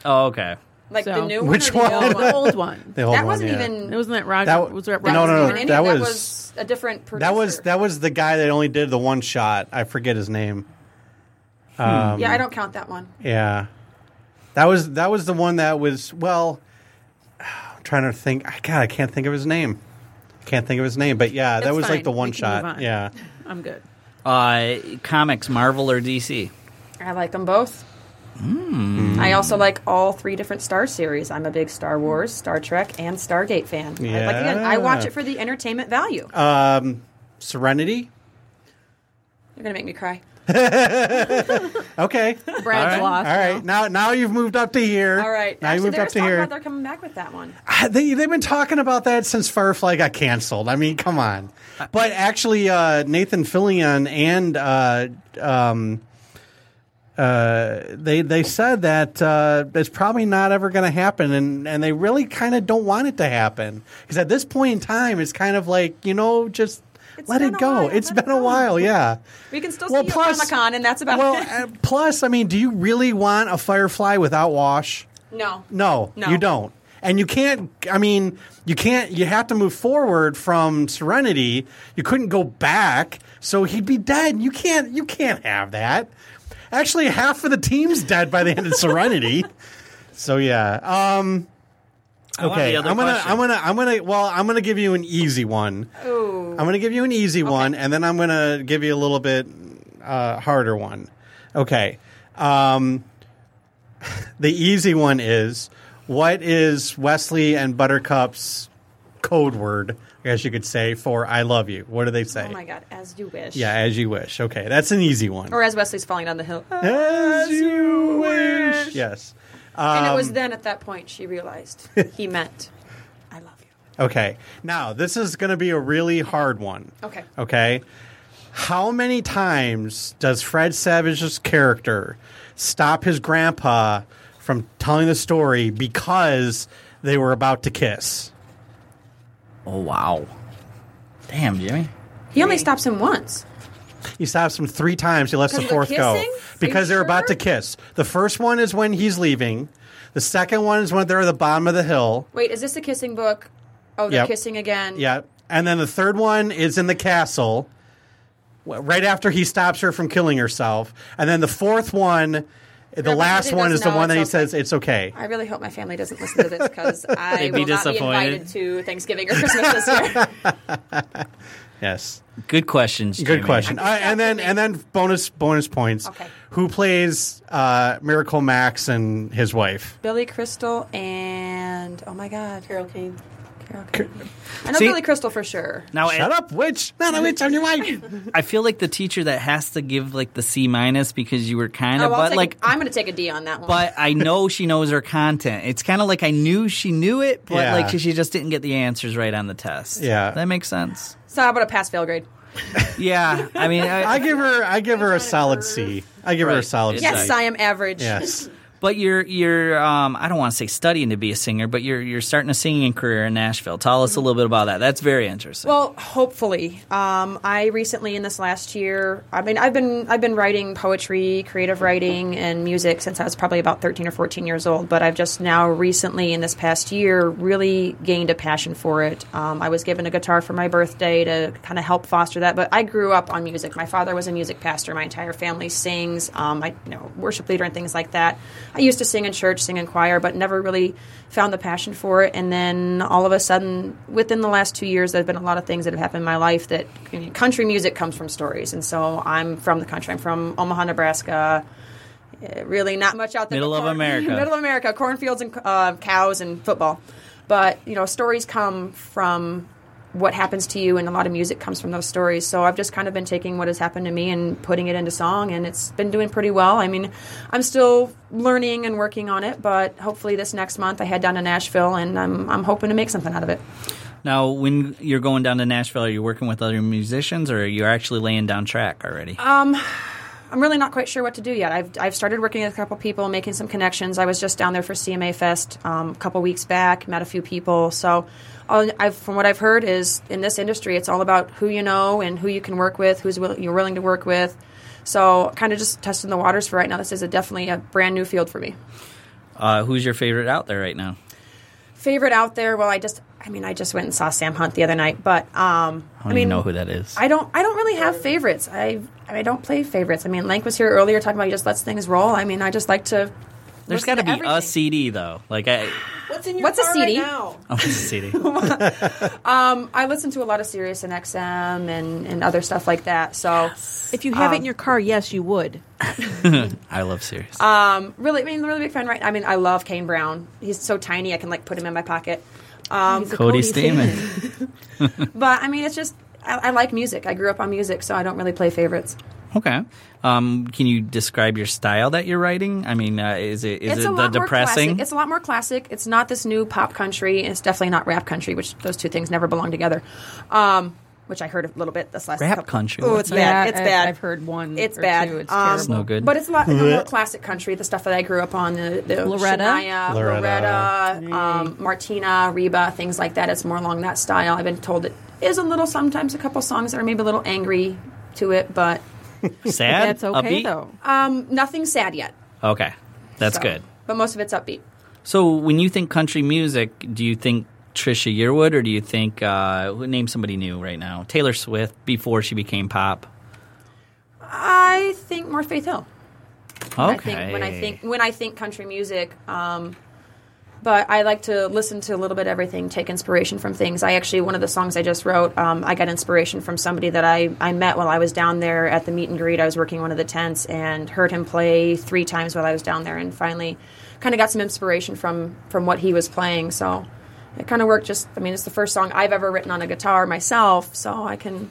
Oh, okay. Like So- the new Which one. Or the one? old The old one. The old that one, wasn't yeah. even. It wasn't that Roger. That- was that that No, no, no. wasn't that was- was a different. Producer. That was that was the guy that only did the one shot. I forget his name. Hmm. Um, yeah, I don't count that one. Yeah, that was that was the one that was well. I'm trying to think. I God, I can't think of his name. Can't think of his name, but yeah, that It's was like fine. the We one can move shot. on. Yeah, I'm good. Uh, comics, Marvel or DC? I like them both. I also like all three different Star series. I'm a big Star Wars, Star Trek, and Stargate fan. I, like again, I watch it for the entertainment value. um, Serenity. You're gonna make me cry. Okay, Brad's right. lost. all right. Now now you've moved up to here. All right. now you moved up to here. they're coming back with that one. Ah, They they've been talking about that since Firefly got canceled. I mean, come on. But actually, uh, Nathan Fillion and uh, um, uh, they they said that uh, it's probably not ever going to happen, and and they really kind of don't want it to happen because at this point in time, it's kind of like you know just. It's let it go. while. It's Let it been a while, yeah. We can still Well, see plus- Comic Con, and that's about Well, it. uh, plus, I mean, do you really want a Firefly without Wash? no. No, No. you don't. And you can't. I mean, you can't. You have to move forward from Serenity. You couldn't go back, so he'd be dead. You can't. You can't have that. Actually, half of the team's dead by the end of Serenity. So yeah. Um, okay, the other I'm gonna. question. I'm gonna. I'm gonna. Well, I'm gonna give you an easy one. Ooh. I'm gonna give you an easy one, and then I'm gonna give you a little bit uh, harder one. Okay. Um, the easy one is what is Wesley and Buttercup's code word, I guess you could say, for "I love you"? What do they say? Oh my God! As you wish. Yeah, as you wish. Okay, that's an easy one. Or as Wesley's falling down the hill. As you wish. Yes. And it Um, was then at that point she realized he meant, "I love you." Okay. Now this is going to be a really hard one. Okay. Okay. How many times does Fred Savage's character stop his grandpa from telling the story because they were about to kiss? Oh wow. Damn, Jimmy. He only stops him once. He stops him three times. He lets the Because of the fourth go kissing? Are because you they're about to sure? kiss. The first one is when he's leaving. The second one is when they're at the bottom of the hill. Wait, is this a kissing book? Oh, they're Yep. kissing again. Yeah. And then the third one is in the castle, w- right after he stops her from killing herself. And then the fourth one, the last one is the know one that he it's okay. says it's okay. I really hope my family doesn't listen to this because I They'd be will not be disappointed. invited to Thanksgiving or Christmas this year. Yes. Good questions. Good Jimmy. question. All right, and then and then bonus bonus points. Okay. Who plays uh, Miracle Max and his wife? Billy Crystal and oh my God, Carol Kane. Carol Kane. I know See- Billy Crystal for sure. Now, Shut up, witch! Not a witch. I'm your wife. I feel like the teacher that has to give like the C minus because you were kind Oh, of, I'll but take like, a, I'm going to take a D on that one. but I know she knows her content. It's kind of like I knew she knew it, but Yeah. like she just didn't get the answers right on the test. Yeah. that makes sense. So how about a pass fail grade? Yeah, I mean, I, I give her. I give her a solid C. I give her a Right. solid C. Yes, I am average. Yes. But you're you're um, I don't want to say studying to be a singer, but you're you're starting a singing career in Nashville. Tell us a little bit about that. That's very interesting. Well, hopefully. Um, I recently, in this last year, I mean, I've been I've been writing poetry, creative writing, and music since I was probably about thirteen or fourteen years old. But I've just now recently, in this past year, really gained a passion for it. Um, I was given a guitar for my birthday to kind of help foster that. But I grew up on music. My father was a music pastor. My entire family sings. Um, I, you know, worship leader and things like that. I used to sing in church, sing in choir, but never really found the passion for it. And then all of a sudden, within the last two years, there's been a lot of things that have happened in my life that I mean, country music comes from stories. And so I'm from the country. I'm from Omaha, Nebraska. Uh, Really, not much out there. Middle but of America. Middle of America, cornfields and uh, cows and football. But you know, stories come from what happens to you, and a lot of music comes from those stories. So I've just kind of been taking what has happened to me and putting it into song, and it's been doing pretty well. I mean, I'm still learning and working on it, but hopefully this next month I head down to Nashville, and I'm I'm hoping to make something out of it. Now, when you're going down to Nashville, are you working with other musicians, or are you actually laying down track already? Um, I'm really not quite sure what to do yet. I've, I've started working with a couple people, making some connections. I was just down there for CMA Fest um, a couple weeks back, met a few people. So, I've, from what I've heard, is in this industry, it's all about who you know and who you can work with, who's will, you're willing to work with. So, kind of just testing the waters for right now. This is a, definitely a brand new field for me. Uh, who's your favorite out there right now? Favorite out there? Well, I just, I mean, I just went and saw Sam Hunt the other night, but um, I don't I mean, even know who that is. I don't. I don't really have favorites. I I don't play favorites. I mean, Lank was here earlier talking about he just lets things roll. I mean, I just like to. There's got to be a. CD though. Like I, What's in your What's a CD? right now? oh, it's a CD. I listen to a lot of Sirius and XM and, and other stuff like that. So If you have it Um, in your car, yes, you would. I love Sirius. um, really, I mean, really big fan. Right? I mean, I love Kane Brown. He's so tiny, I can like put him in my pocket. Um, He's a Cody fan. Stamen. but I mean, it's just I, I like music. I grew up on music, so I don't really play favorites. Okay. Um, can you describe your style that you're writing? I mean, uh, is it is it's it the depressing? It's a lot more classic. It's not this new pop country. and It's definitely not rap country, which those two things never belong together. Um, which I heard a little bit this last Rap couple- country? Oh, What's it's Yeah, bad. It's I- bad. I've heard one It's or bad. two. It's Um, terrible. no good. But it's a lot you know, more classic country, the stuff that I grew up on, the, the Loretta? Shania, Loretta. Loretta, um, Martina, Reba, things like that. It's more along that style. I've been told it is a little, sometimes a couple songs that are maybe a little angry to it, but Sad. That's okay Upbeat? though. um, nothing sad yet. Okay, that's So- good. But most of it's upbeat. So when you think country music, do you think Trisha Yearwood or do you think uh, name somebody new right now? Taylor Swift before she became pop. I think more Faith Hill. Okay. I think, when I think when I think country music, um, but I like to listen to a little bit of everything, take inspiration from things. I actually one of the songs I just wrote, um, I got inspiration from somebody that I, I met while I was down there at the meet and greet. I was working one of the tents and heard him play three times while I was down there, and finally, kind of got some inspiration from from what he was playing. So it kind of worked. Just I mean, it's the first song I've ever written on a guitar myself, so I can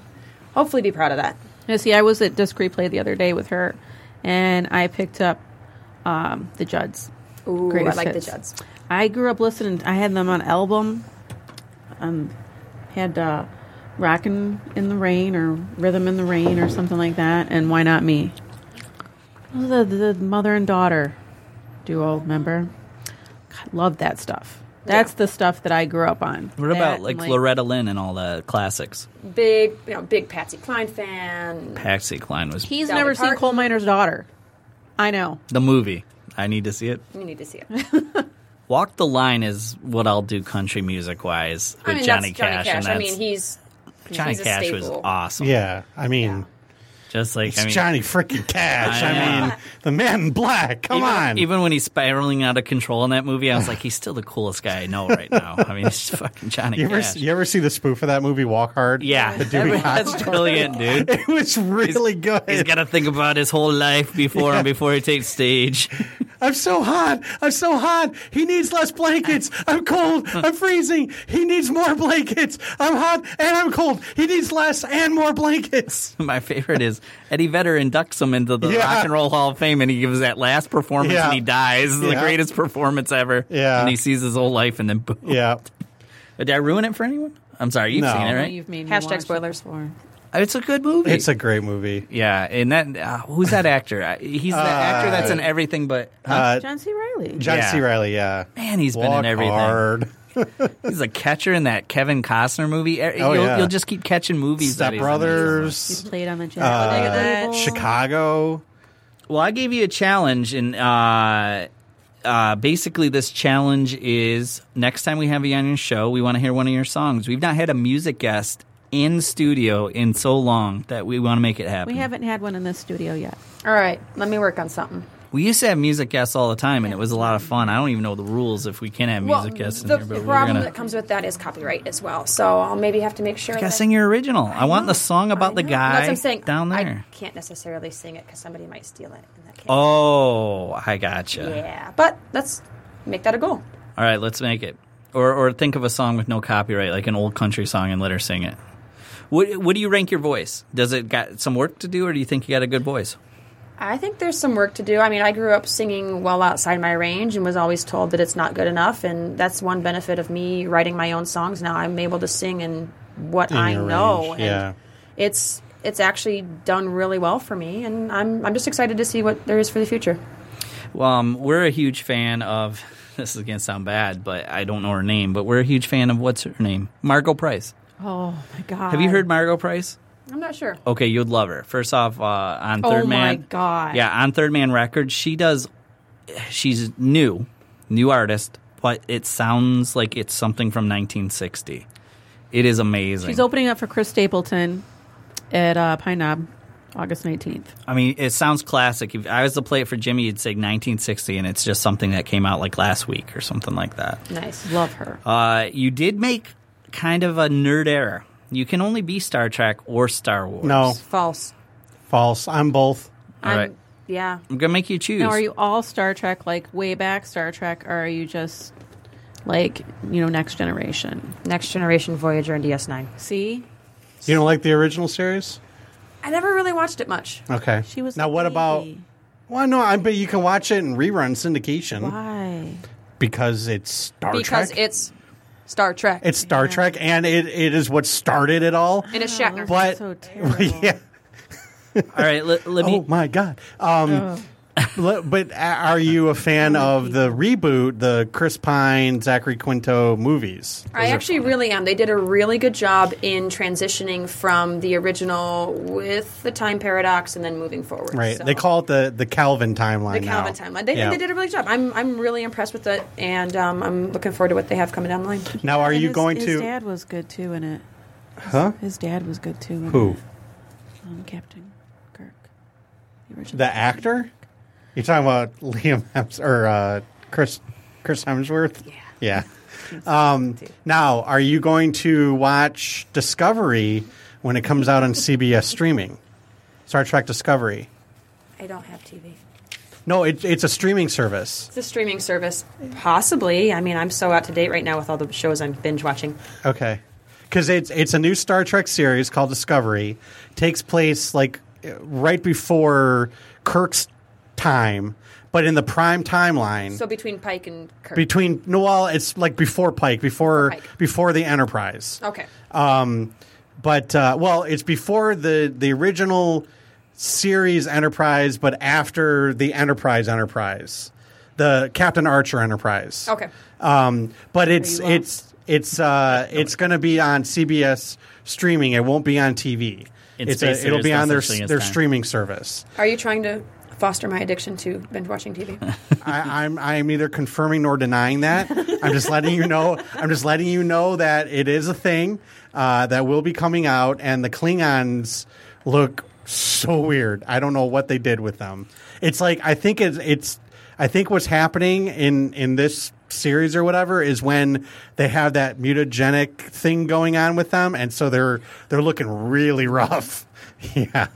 hopefully be proud of that. Yeah, see, I was at Disc Replay the other day with her, and I picked up um, the Judds. Ooh, I like hits. the Judds. I grew up listening. I had them on album. Um, had uh, "Rockin' in the Rain" or "Rhythm in the Rain" or something like that. And "Why Not Me." The, the mother and daughter duo. Remember? God, love that stuff. That's the stuff that I grew up on. What That about and, like, Loretta Lynn and all the classics? Big, you know, big Patsy Cline fan. Patsy Cline was He's Dolly never seen Parton. Coal Miner's Daughter. I know. the movie. I need to see it. You need to see it. Walk the Line is what I'll do country music wise with I mean, Johnny that's Johnny Cash. Cash. And I that's, mean, he's Johnny he's a Cash was staple. awesome. Yeah, I mean, Just like it's I mean, Johnny freaking Cash. I I, mean, the man in black. Come even, on. Even when he's spiraling out of control in that movie, I was like, he's still the coolest guy I know right now. I mean, he's fucking Johnny you ever Cash. you ever see the spoof of that movie Walk Hard? yeah, that's brilliant, dude. It was really good. He's got to think about his whole life before Yeah. before he takes stage. I'm so hot. I'm so hot. He needs less blankets. I'm cold. I'm freezing. He needs more blankets. I'm hot and I'm cold. He needs less and more blankets. My favorite is Eddie Vedder inducts him into the Yeah. Rock and Roll Hall of Fame, and he gives that last performance, Yeah. and he dies. The greatest performance ever. Yeah. and he sees his whole life, and then boom. Yeah. Did I ruin it for anyone? I'm sorry, you've No. seen it, No, right? You've made me Hashtag watch it spoilers. before. It's a good movie. It's a great movie. yeah, and that uh, who's that actor? Uh, He's the actor that's in everything, but huh? Uh, John C. Reilly. John Yeah. C. Reilly, yeah. man, he's been Walk in everything. Hard. He's a catcher in that Kevin Costner movie. Er- Oh, you'll, yeah. you'll just keep catching movies. that Step he's in. He played on the Jazz Uh, label. Chicago. Well, I gave you a challenge, and uh, uh, basically, this challenge is next time we have you on your show, we want to hear one of your songs. We've not had a music guest in studio in so long that we want to make it happen. We haven't had one in this studio yet. All right, let me work on something. We used to have music guests all the time, and it was a lot of fun. I don't even know the rules if we can have music guests in the here, but we're problem gonna. that comes with that is copyright as well. So I'll maybe have to make sure. You gotta that- sing your original. I, want the song about the guy That's what I'm saying. down there. I can't necessarily sing it because somebody might steal it. In that case. Oh, I gotcha. yeah, but let's make that a goal. All right, let's make it. Or or think of a song with no copyright, like an old country song, and let her sing it. What what do you rank your voice? Does it got some work to do, or do you think you got a good voice? I think there's some work to do. I mean, I grew up singing well outside my range and was always told that it's not good enough. And that's one benefit of me writing my own songs now. I'm able to sing in what In I your know. range, and yeah. it's it's actually done really well for me, and I'm I'm just excited to see what there is for the future. Well, um, we're a huge fan of. This is gonna sound bad, but I don't know her name. But we're a huge fan of what's her name, Margo Price. Oh my god! Have you heard Margo Price? I'm not sure. Okay, you'd love her. First off, uh, on Oh Third my Man, God. yeah, on Third Man Records, she does. She's new, new artist, but it sounds like it's something from 1960. It is amazing. She's opening up for Chris Stapleton at uh, Pine Knob, August nineteenth. I mean, it sounds classic. If I was to play it for Jimmy, you'd say 1960, and it's just something that came out like last week or something like that. Nice. Love her. Uh, you did make kind of a nerd error. You can only be Star Trek or Star Wars. No, False. false. I'm both. All I'm, right. Yeah. I'm gonna make you choose. Now, are you all Star Trek, like way back Star Trek, or are you just like you know Next Generation? Next Generation Voyager and DS9. See, You don't like the original series? I never really watched it much. Okay. she was. now. a What about? baby. Well, no, I bet you can watch it in rerun syndication Why? because it's Star Trek. because Trek. it's Star Trek. it's Star Trek, and it, it is what started it all. and it's Shatner. But so terrible. yeah. All right, let, let me. Oh my god. Um, le- but a- are you a fan of the reboot, the Chris Pine, Zachary Quinto movies? I actually really am. They did a really good job in transitioning from the original with the time paradox and then moving forward. Right. So- They call it the the Kelvin timeline. the Kelvin now. timeline. They, Yeah. they did a really good job. I'm I'm really impressed with it, and um, I'm looking forward to what they have coming down the line. Now, are And you his- going his to? His dad was good too in it. Huh? His dad was good too. In Who? It. Um, Captain Kirk. The original. The actor? You're talking about Liam Hems- or uh, Chris Chris Hemsworth? Yeah. Yeah. Um, now, are you going to watch Discovery when it comes out on CBS streaming? Star Trek Discovery. I don't have TV. No, it, it's a streaming service. It's a streaming service, possibly. I mean, I'm so out to date right now with all the shows I'm binge watching. Okay. Because it's it's a new Star Trek series called Discovery. Takes place like right before Kirk's time, but in the prime timeline. So between Pike and Kirk. between no, well, it's like before Pike, before Before Pike. before the Enterprise. okay. Um, but uh, well, it's before the the original series Enterprise, but after the Enterprise Enterprise, the Captain Archer Enterprise. Okay. Um, but it's it's it's uh, it's going to be on CBS streaming. It won't be on TV. In It's a, it'll be on their such thing as their time. streaming service. Are you trying to foster my addiction to binge watching TV? I, I'm I'm neither confirming nor denying that. I'm just letting you know. I'm just letting you know that it is a thing uh, that will be coming out, and the Klingons look so weird. I don't know what they did with them. It's like I think it's it's I think what's happening in in this series or whatever is when they have that mutagenic thing going on with them, and so they're they're looking really rough. Yeah.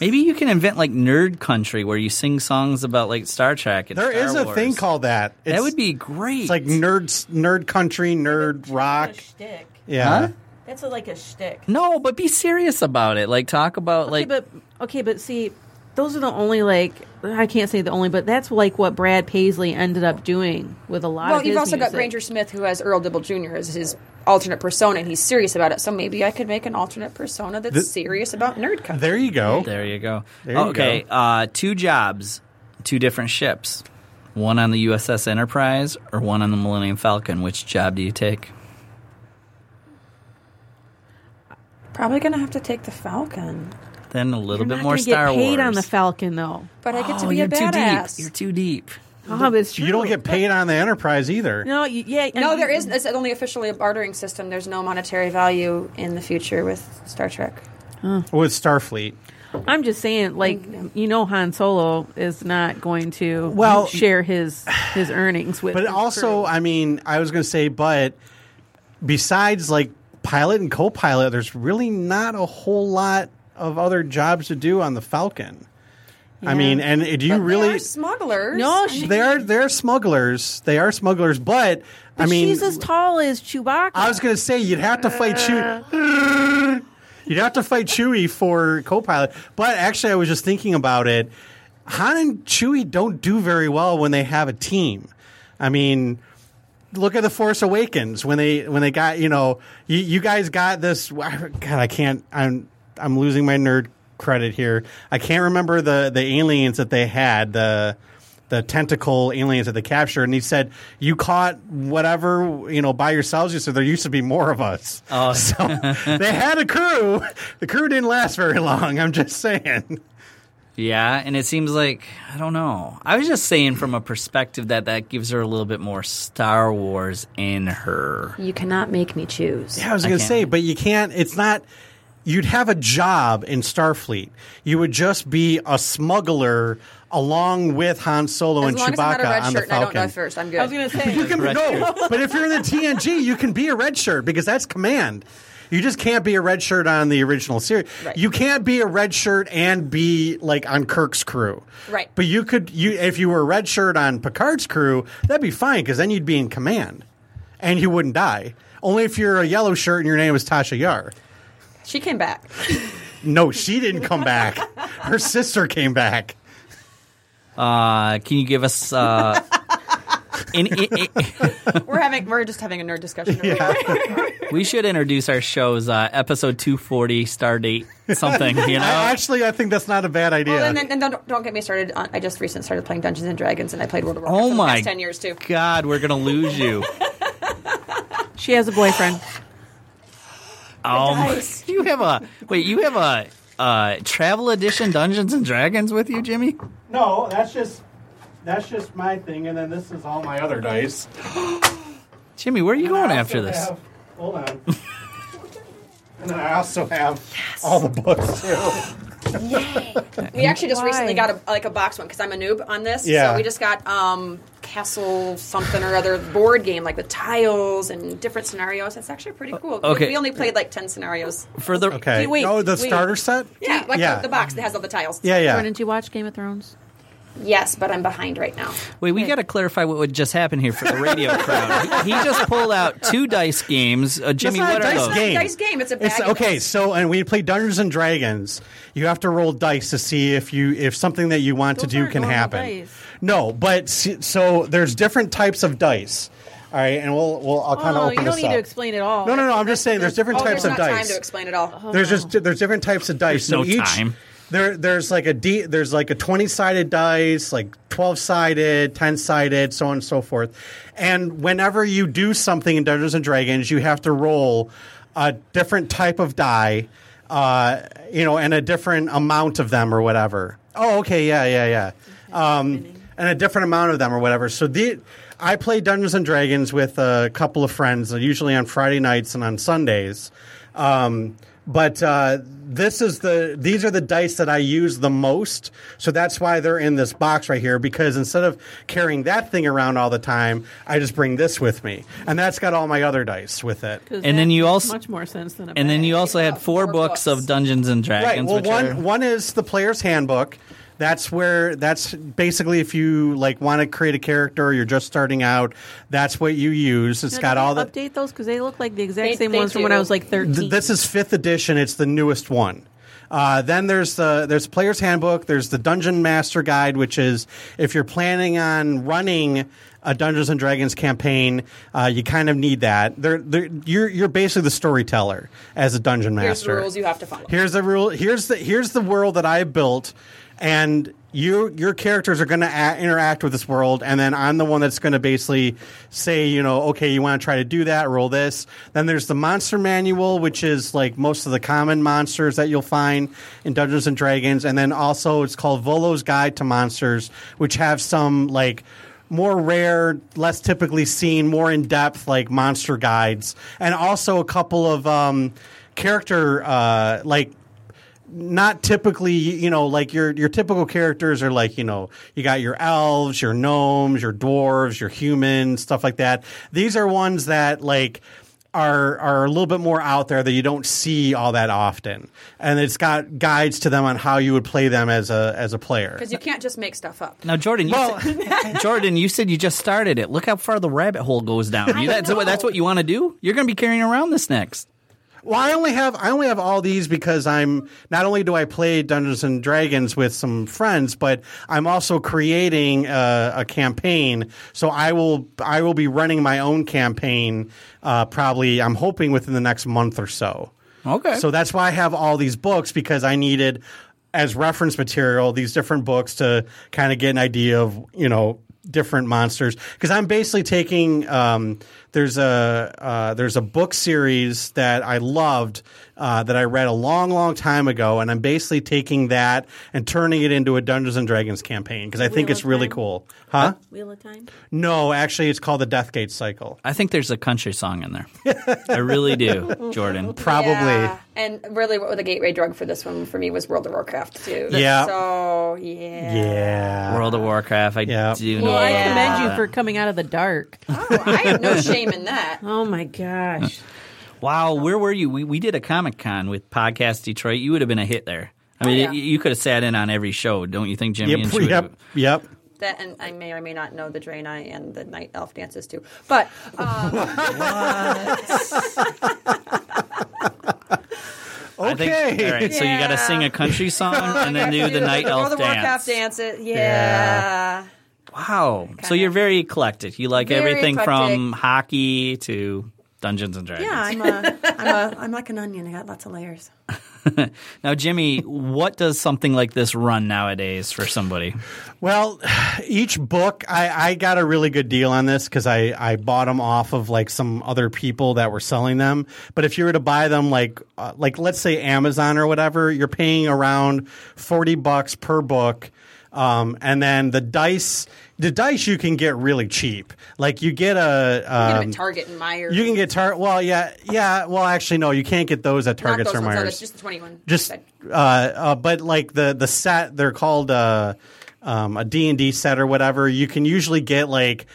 Maybe you can invent like Nerd Country where you sing songs about like Star Trek. And There Star is a Wars. thing called that. that would be great. It's like nerd nerd country, nerd rock. shtick. Yeah. Huh? That's a, like a shtick. no, but be serious about it. Like talk about like okay, but okay, but see, those are the only like I can't say the only, but that's like what Brad Paisley ended up doing with a lot well, of. you've his also got Granger Smith, who has Earl Dibble Jr. as his alternate persona, and he's serious about it. So maybe I could make an alternate persona that's The- serious about nerd culture. There you go. There you go. There you okay, go. Uh, two jobs, two different ships. One on the USS Enterprise or one on the Millennium Falcon. Which job do you take? Probably going to have to take the Falcon, Then a little You're bit not more gonna Star get paid Wars. on the Falcon though. but I get to Oh, be a you're too badass. deep. You're too deep. Oh, but it's true. You don't get paid on the Enterprise either. No, you, yeah. no, there is. It's only officially a bartering system. There's no monetary value in the future with Star Trek. With Starfleet. I'm just saying, like you know, Han Solo is not going to Well- share his his earnings with. But his also, crew. I mean, I was going to say, but besides like pilot and co pilot, there's really not a whole lot of other jobs to do on the Falcon. I mean, and do you But really? they are smugglers. No, she- They are they're smugglers. They are smugglers, but, I mean, she's as tall as Chewbacca. I was going to say you'd have to fight Chewie. Uh. You'd have to fight Chewie for co-pilot. But actually, I was just thinking about it. Han and Chewie don't do very well when they have a team. I mean, look at the Force Awakens when they when they got you know you, you guys got this. God, I can't. I'm I'm losing my nerd credit here. I can't remember the the aliens that they had. The the tentacle aliens that they captured, and he said, "You caught whatever you know by yourselves." You said there used to be more of us. Oh, so they had a crew. The crew didn't last very long. I'm just saying. Yeah, and it seems like I don't know. I was just saying from a perspective that that gives her a little bit more Star Wars in her. you cannot make me choose. Yeah, I was I going to can't- say, but you can't. It's not. You'd have a job in Starfleet. You would just be a smuggler along with Han Solo As and long as I'm not Chewbacca a red on the shirt and I don't die Falcon. first, I'm good. I was gonna say. You can go, but if you're in the TNG, you can be a red shirt because that's command. You just can't be a red shirt on the original series. Right. You can't be a red shirt and be like on Kirk's crew. Right. But you could you if you were a red shirt on Picard's crew, that'd be fine because then you'd be in command, and you wouldn't die. Only if you're a yellow shirt and your name is Tasha Yar. She came back. No, she didn't come back. Her sister came back. Uh, can you give us? Uh, in, in, in- We're having we're just having a nerd discussion. over here. we should introduce our shows. Uh, episode two forty, star date, something. You know. I, actually, I think that's not a bad idea. Well, and, then, and don't, don't get me started. On, I just recently started playing Dungeons and Dragons, and I played World of Warcraft oh for the my past ten years too. God, we're gonna lose you. She has a boyfriend. Um, you have a wait. You have a uh, travel edition Dungeons and Dragons with you, Jimmy? No, that's just that's just my thing, and then this is all my other dice. Jimmy, where are you going after this? have- hold on. and then I also have all the books too. Yay. we actually just Why? recently got a, like a box one because I'm a noob on this. Yeah. So we just got um, Castle something or other board game like with tiles and different scenarios. It's actually pretty cool. We- okay. We only played like ten scenarios. For the Okay. Wait, oh, the wait. starter set. Yeah, like Yeah. The, the box that has all the tiles. Yeah, yeah. Jordan, did you watch Game of Thrones? Yes, but I'm behind right now. Wait, we got to clarify what would just happen here for the radio crowd. He just pulled out two dice games. Uh, Jimmy, not a what are dice those? game. Dice game. It's a It's bag of okay. dice. So, and we play Dungeons and Dragons. You have to roll dice to see if you if something that you want Those to do aren't can normal happen. dice. No, but s- so there's different types of dice. All right, and we'll we'll I'll kind of Oh, open you don't this need up. to explain it all. no, no, no. I'm just saying there's different Oh, types there's of not dice. time to explain it all. there's just there's different types of dice. There's so no each time. There there's like a D, there's like a 20 sided dice, like 12 sided, 10 sided, so on and so forth. And whenever you do something in Dungeons and Dragons, you have to roll a different type of die, uh, you know, and a different amount of them or whatever. Oh, okay, yeah, yeah, yeah. Um, and a different amount of them or whatever. So the I play Dungeons and Dragons with a couple of friends, usually on Friday nights and on Sundays. Um, but uh, this is the these are the dice that I use the most, so that's why they're in this box right here. Because instead of carrying that thing around all the time, I just bring this with me, and that's got all my other dice with it. And then you also- much more sense than a And then you also had four Four books books. of Dungeons and Dragons. Right. Dragons. Well, which one are, one is the player's handbook. That's where that's basically if you like want to create a character, or you're just starting out. That's what you use. It's Now, got all the. update those because they look like the exact They- same they ones from when I was like thirteen. Th- This is fifth edition. It's the newest one. Uh, then there's the there's player's handbook. There's the dungeon master guide, which is if you're planning on running a Dungeons and Dragons campaign, uh, you kind of need that. They're, they're, you're you're basically the storyteller as a dungeon Here's master. the rules you have to follow. Here's the rule. Here's the here's the world that I built, and you your characters are going to interact with this world, and then I'm the one that's going to basically say, you know, okay, you want to try to do that, roll this. Then there's the monster manual, which is like most of the common monsters that you'll find in Dungeons and Dragons, and then also it's called Volo's Guide to Monsters, which have some like more rare, less typically seen, more in depth like monster guides, and also a couple of um, character uh, like not typically you know like your your typical characters are like you know you got your elves your gnomes your dwarves your humans stuff like that these are ones that like are are a little bit more out there that you don't see all that often, and it's got guides to them on how you would play them as a as a player. Because you can't just make stuff up. Now, Jordan, you Well- said, Jordan, you said you just started it. Look how far the rabbit hole goes down. You, that's, what, that's what you want to do. You're going to be carrying around this next. Well, I only have I only have all these because I'm not only do I play Dungeons and Dragons with some friends, but I'm also creating a, a campaign. So I will I will be running my own campaign. Uh, probably I'm hoping within the next month or so. Okay. So that's why I have all these books because I needed as reference material these different books to kind of get an idea of you know different monsters because I'm basically taking um, there's a uh, there's a book series that I loved uh, that I read a long long time ago and I'm basically taking that and turning it into a Dungeons and Dragons campaign because I think Wheel it's really Time? cool. Huh? Wheel of Time. No, actually, it's called the Deathgate Cycle. I think there's a country song in there. I really do, Jordan. Probably. Yeah. And really, what was the gateway drug for this one for me was World of Warcraft too. Yeah. So yeah. Yeah. World of Warcraft. I Yeah. do Well, know. I commend you for coming out of the dark. Oh, I have no shame in that. Oh my gosh. Wow, where were you? We, we did a Comic Con with Podcast Detroit. You would have been a hit there. I mean, yeah. you, you could have sat in on every show, don't you think, Jimmy? Yep. And Yep. Yep. That and I may or may not know the Draenei and the night elf dances too. But um, I think- Okay. all right, so you got to sing a country song and then do the night World elf of Warcraft dance. dances. Yeah. Wow. So you're very eclectic. You like Very everything from hockey to Dungeons and Dragons. Yeah, I'm a, I'm a, I'm like an onion. I got lots of layers. Now, Jimmy, what does something like this run nowadays for somebody? Well, each book, I, I got a really good deal on this because I, I bought them off of like some other people that were selling them. But if you were to buy them like uh, like let's say Amazon or whatever, you're paying around forty bucks per book. Um, and then the dice, the dice you can get really cheap. Like you get a, You get um, Target and Meijer's. you can get Target. Well, yeah, yeah. Well, actually, no, you can't get those at Targets those or Meijer's. just the 21. just uh, uh, but like the the set they're called uh, um, a d&d set or whatever you can usually get like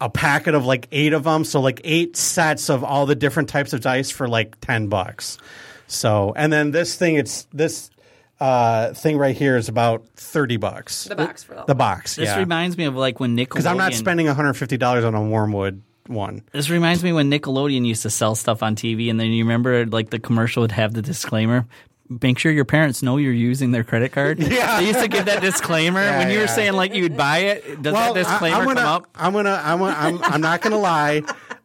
a packet of like eight of them so like eight sets of all the different types of dice for like 10 bucks so and then this thing it's this uh, thing right here is about 30 bucks the box for all. the box This yeah reminds me of like when Nickelodeon. because i'm not spending $150 on a Wyrmwood one This reminds me when Nickelodeon used to sell stuff on TV, and then you remember like the commercial would have the disclaimer. Make sure your parents know you're using their credit card. Yeah. they used to give that disclaimer when you were saying like you'd buy it. Does well, that disclaimer I, am gonna, come up? I'm gonna, I'm, gonna, I'm, I'm not gonna lie.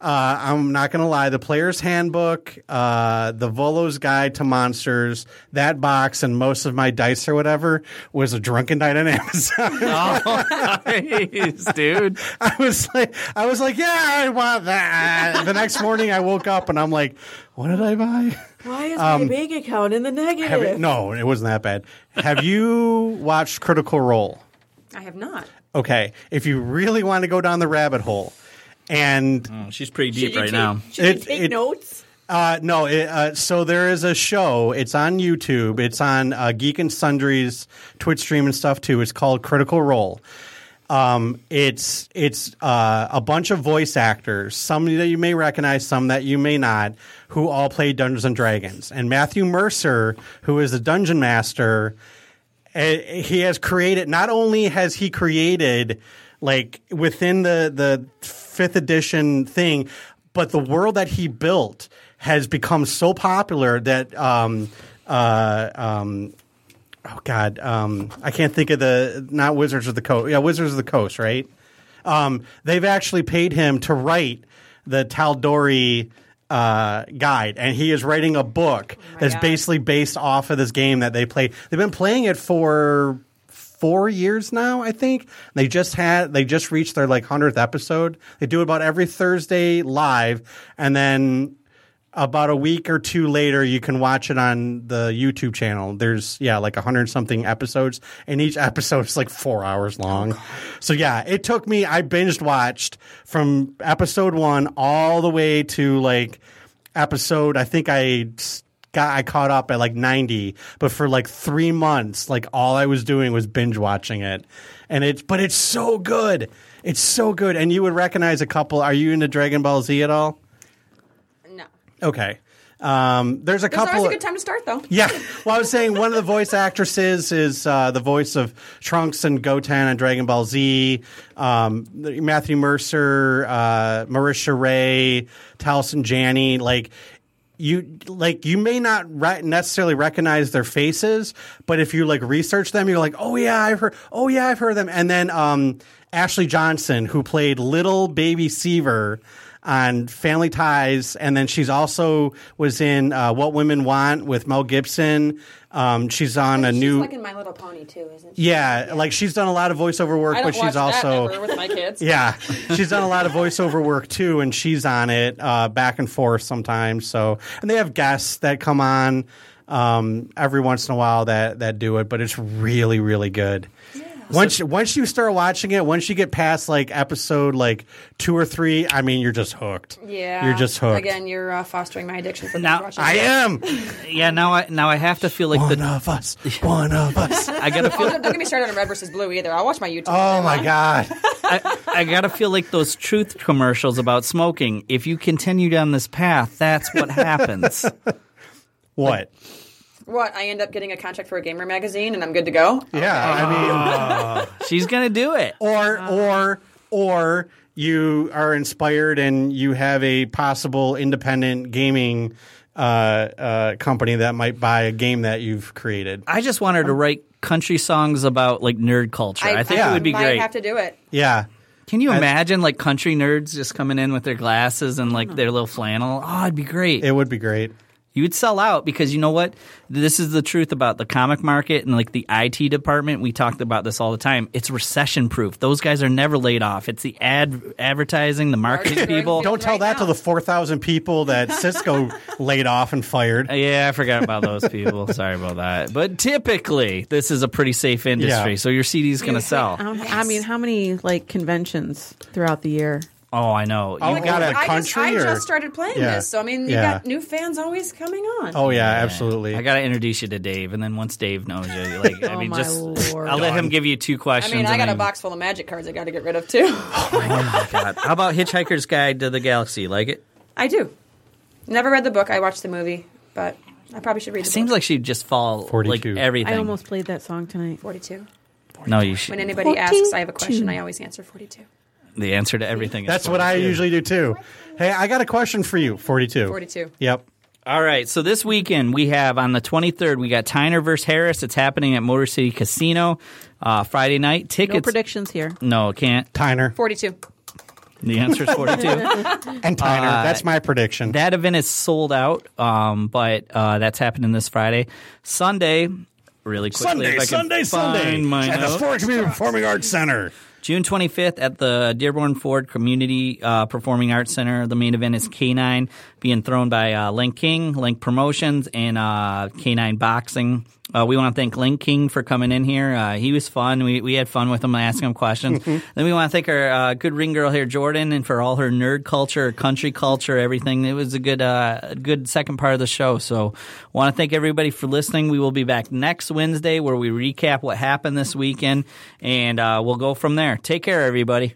Uh, I'm not gonna lie. The player's handbook, uh, the Volo's Guide to Monsters, that box, and most of my dice or whatever was a drunken night on Amazon. Oh, nice, dude. I was like, I was like, yeah, I want that. the next morning, I woke up and I'm like, what did I buy? Why is my bank account in the negative? Have it, no, it wasn't that bad. Have you watched Critical Role? I have not. Okay, if you really want to go down the rabbit hole, and Oh, she's pretty deep you right take, now. Should you It- take it- notes? Uh, no, it, uh, so there is a show. It's on YouTube. It's on uh, Geek and Sundry's Twitch stream and stuff too. It's called Critical Role. Um, it's it's uh, a bunch of voice actors, some that you may recognize, some that you may not, who all play Dungeons and Dragons. And Matthew Mercer, who is the dungeon master, eh, he has created. Not only has he created like within the the fifth edition thing, but the world that he built has become so popular that um, uh, um, oh god, um, I can't think of the not Wizards of the Coast. Yeah, Wizards of the Coast, right? Um, they've actually paid him to write the Tal'Dorei uh, guide, and he is writing a book that's God. basically based off of this game that they play. They've been playing it for four years now, I think. They just had they just reached their like hundredth episode. They do it about every Thursday live, and then about a week or two later, you can watch it on the YouTube channel. There's yeah, like a hundred something episodes, and each episode is like four hours long. Oh, so yeah, it took me. I binged watched from episode one all the way to like episode. I think I got I caught up at like ninety, but for like three months, like all I was doing was binge watching it, and it's but it's so good. It's so good, and you would recognize a couple. Are you into Dragon Ball Z at all? No. Okay. Um, there's a There's couple. always a good time to start, though. Yeah. Well, I was saying one of the voice actresses is uh, the voice of Trunks and Goten on Dragon Ball Z. Um, Matthew Mercer, uh, Marisha Ray, Taliesin Janney. Like you, like you may not re- necessarily recognize their faces, but if you like research them, you're like, oh yeah, I've heard. Oh yeah, I've heard them. And then um, Ashley Johnson, who played little baby Seaver on Family Ties, and then she's also was in uh, What Women Want with Mel Gibson. Um, she's on a She's new. like in My Little Pony, too, isn't she? yeah, like she's done a lot of voiceover work, I don't but she's watch that also ever with my kids. yeah, she's done a lot of voiceover work too, and she's on it uh, back and forth sometimes. So, and they have guests that come on um, every once in a while that that do it, but it's really really good. Once once you start watching it, once you get past like episode like two or three, I mean, you're just hooked. Yeah. you're just hooked. Again, you're uh, fostering my addiction for Now, binge watching. I am Yeah, now I now I have to feel like one the of us. One of us. I gotta Oh, feel don't, don't get me started on Red versus Blue either. I'll watch my YouTube. Oh my god. I, I gotta feel like those truth commercials about smoking. If you continue down this path, that's what happens. What? What? I end up getting a contract for a gamer magazine and I'm good to go? Yeah, I mean. She's gonna do it. or or or you are inspired and you have a possible independent gaming uh, uh, company that might buy a game that you've created. I just want her to write country songs about like nerd culture. I, think it would be might great. have to do it. Yeah. Can you imagine like country nerds just coming in with their glasses and like their little flannel? Oh, it'd be great. It would be great. You would sell out because you know what? This is the truth about the comic market and like the IT department. We talked about this all the time. It's recession proof. Those guys are never laid off. It's the ad advertising, the marketing Marketing. people. Don't tell Right that now. to the 4,000 people that Cisco laid off and fired. Uh, yeah, I forgot about those people. Sorry about that. But typically, this is a pretty safe industry, Yeah. so your CD is going to sell. I mean, how many like conventions throughout the year? Oh, I know. Oh, You- got a I just, country I or- just started playing Yeah. this, so I mean, you Yeah. got new fans always coming on. Oh, yeah, absolutely. I got to introduce you to Dave, and then once Dave knows you, like, I Oh, mean, my just Lord. I'll let him give you two questions. I questions. mean, I and got a box full of magic cards I got to get rid of too. Oh my god! How about Hitchhiker's Guide to the Galaxy? Like it? I do. Never read the book. I watched the movie, but I probably should read the Seems book. like she'd just fall 42. like everything. I almost played that song tonight. 42. no, you should. When anybody asks, I have a question, I always answer 42. The answer to everything. is That's what I usually do too. Hey, I got a question for you. 42. 42. Yep. All right, so this weekend we have on the 23rd we got Tyner versus Harris. It's happening at Motor City Casino uh, Friday night. No predictions here. No, can't. Tyner. 42. The answer is 42. And Tyner. That's my prediction. that event is sold out, um, but uh, that's happening this Friday. Sunday, really quickly. if I can find my at the notes. Ford Community Performing Arts Center. June 25th at the Dearborn Ford Community uh, Performing Arts Center. The main event is K9 being thrown by uh, Lank King, Lank Promotions, and uh, K9 Boxing. Uh, we want to thank Lank King for coming in here. Uh, he was fun. We, we had fun with him asking him questions. then we want to thank our uh, good ring girl here, Jordan, and for all her nerd culture, country culture, everything. It was a good uh, good second part of the show. So want to thank everybody for listening. We will be back next Wednesday where we recap what happened this weekend, and uh, we'll go from there. Take care, everybody.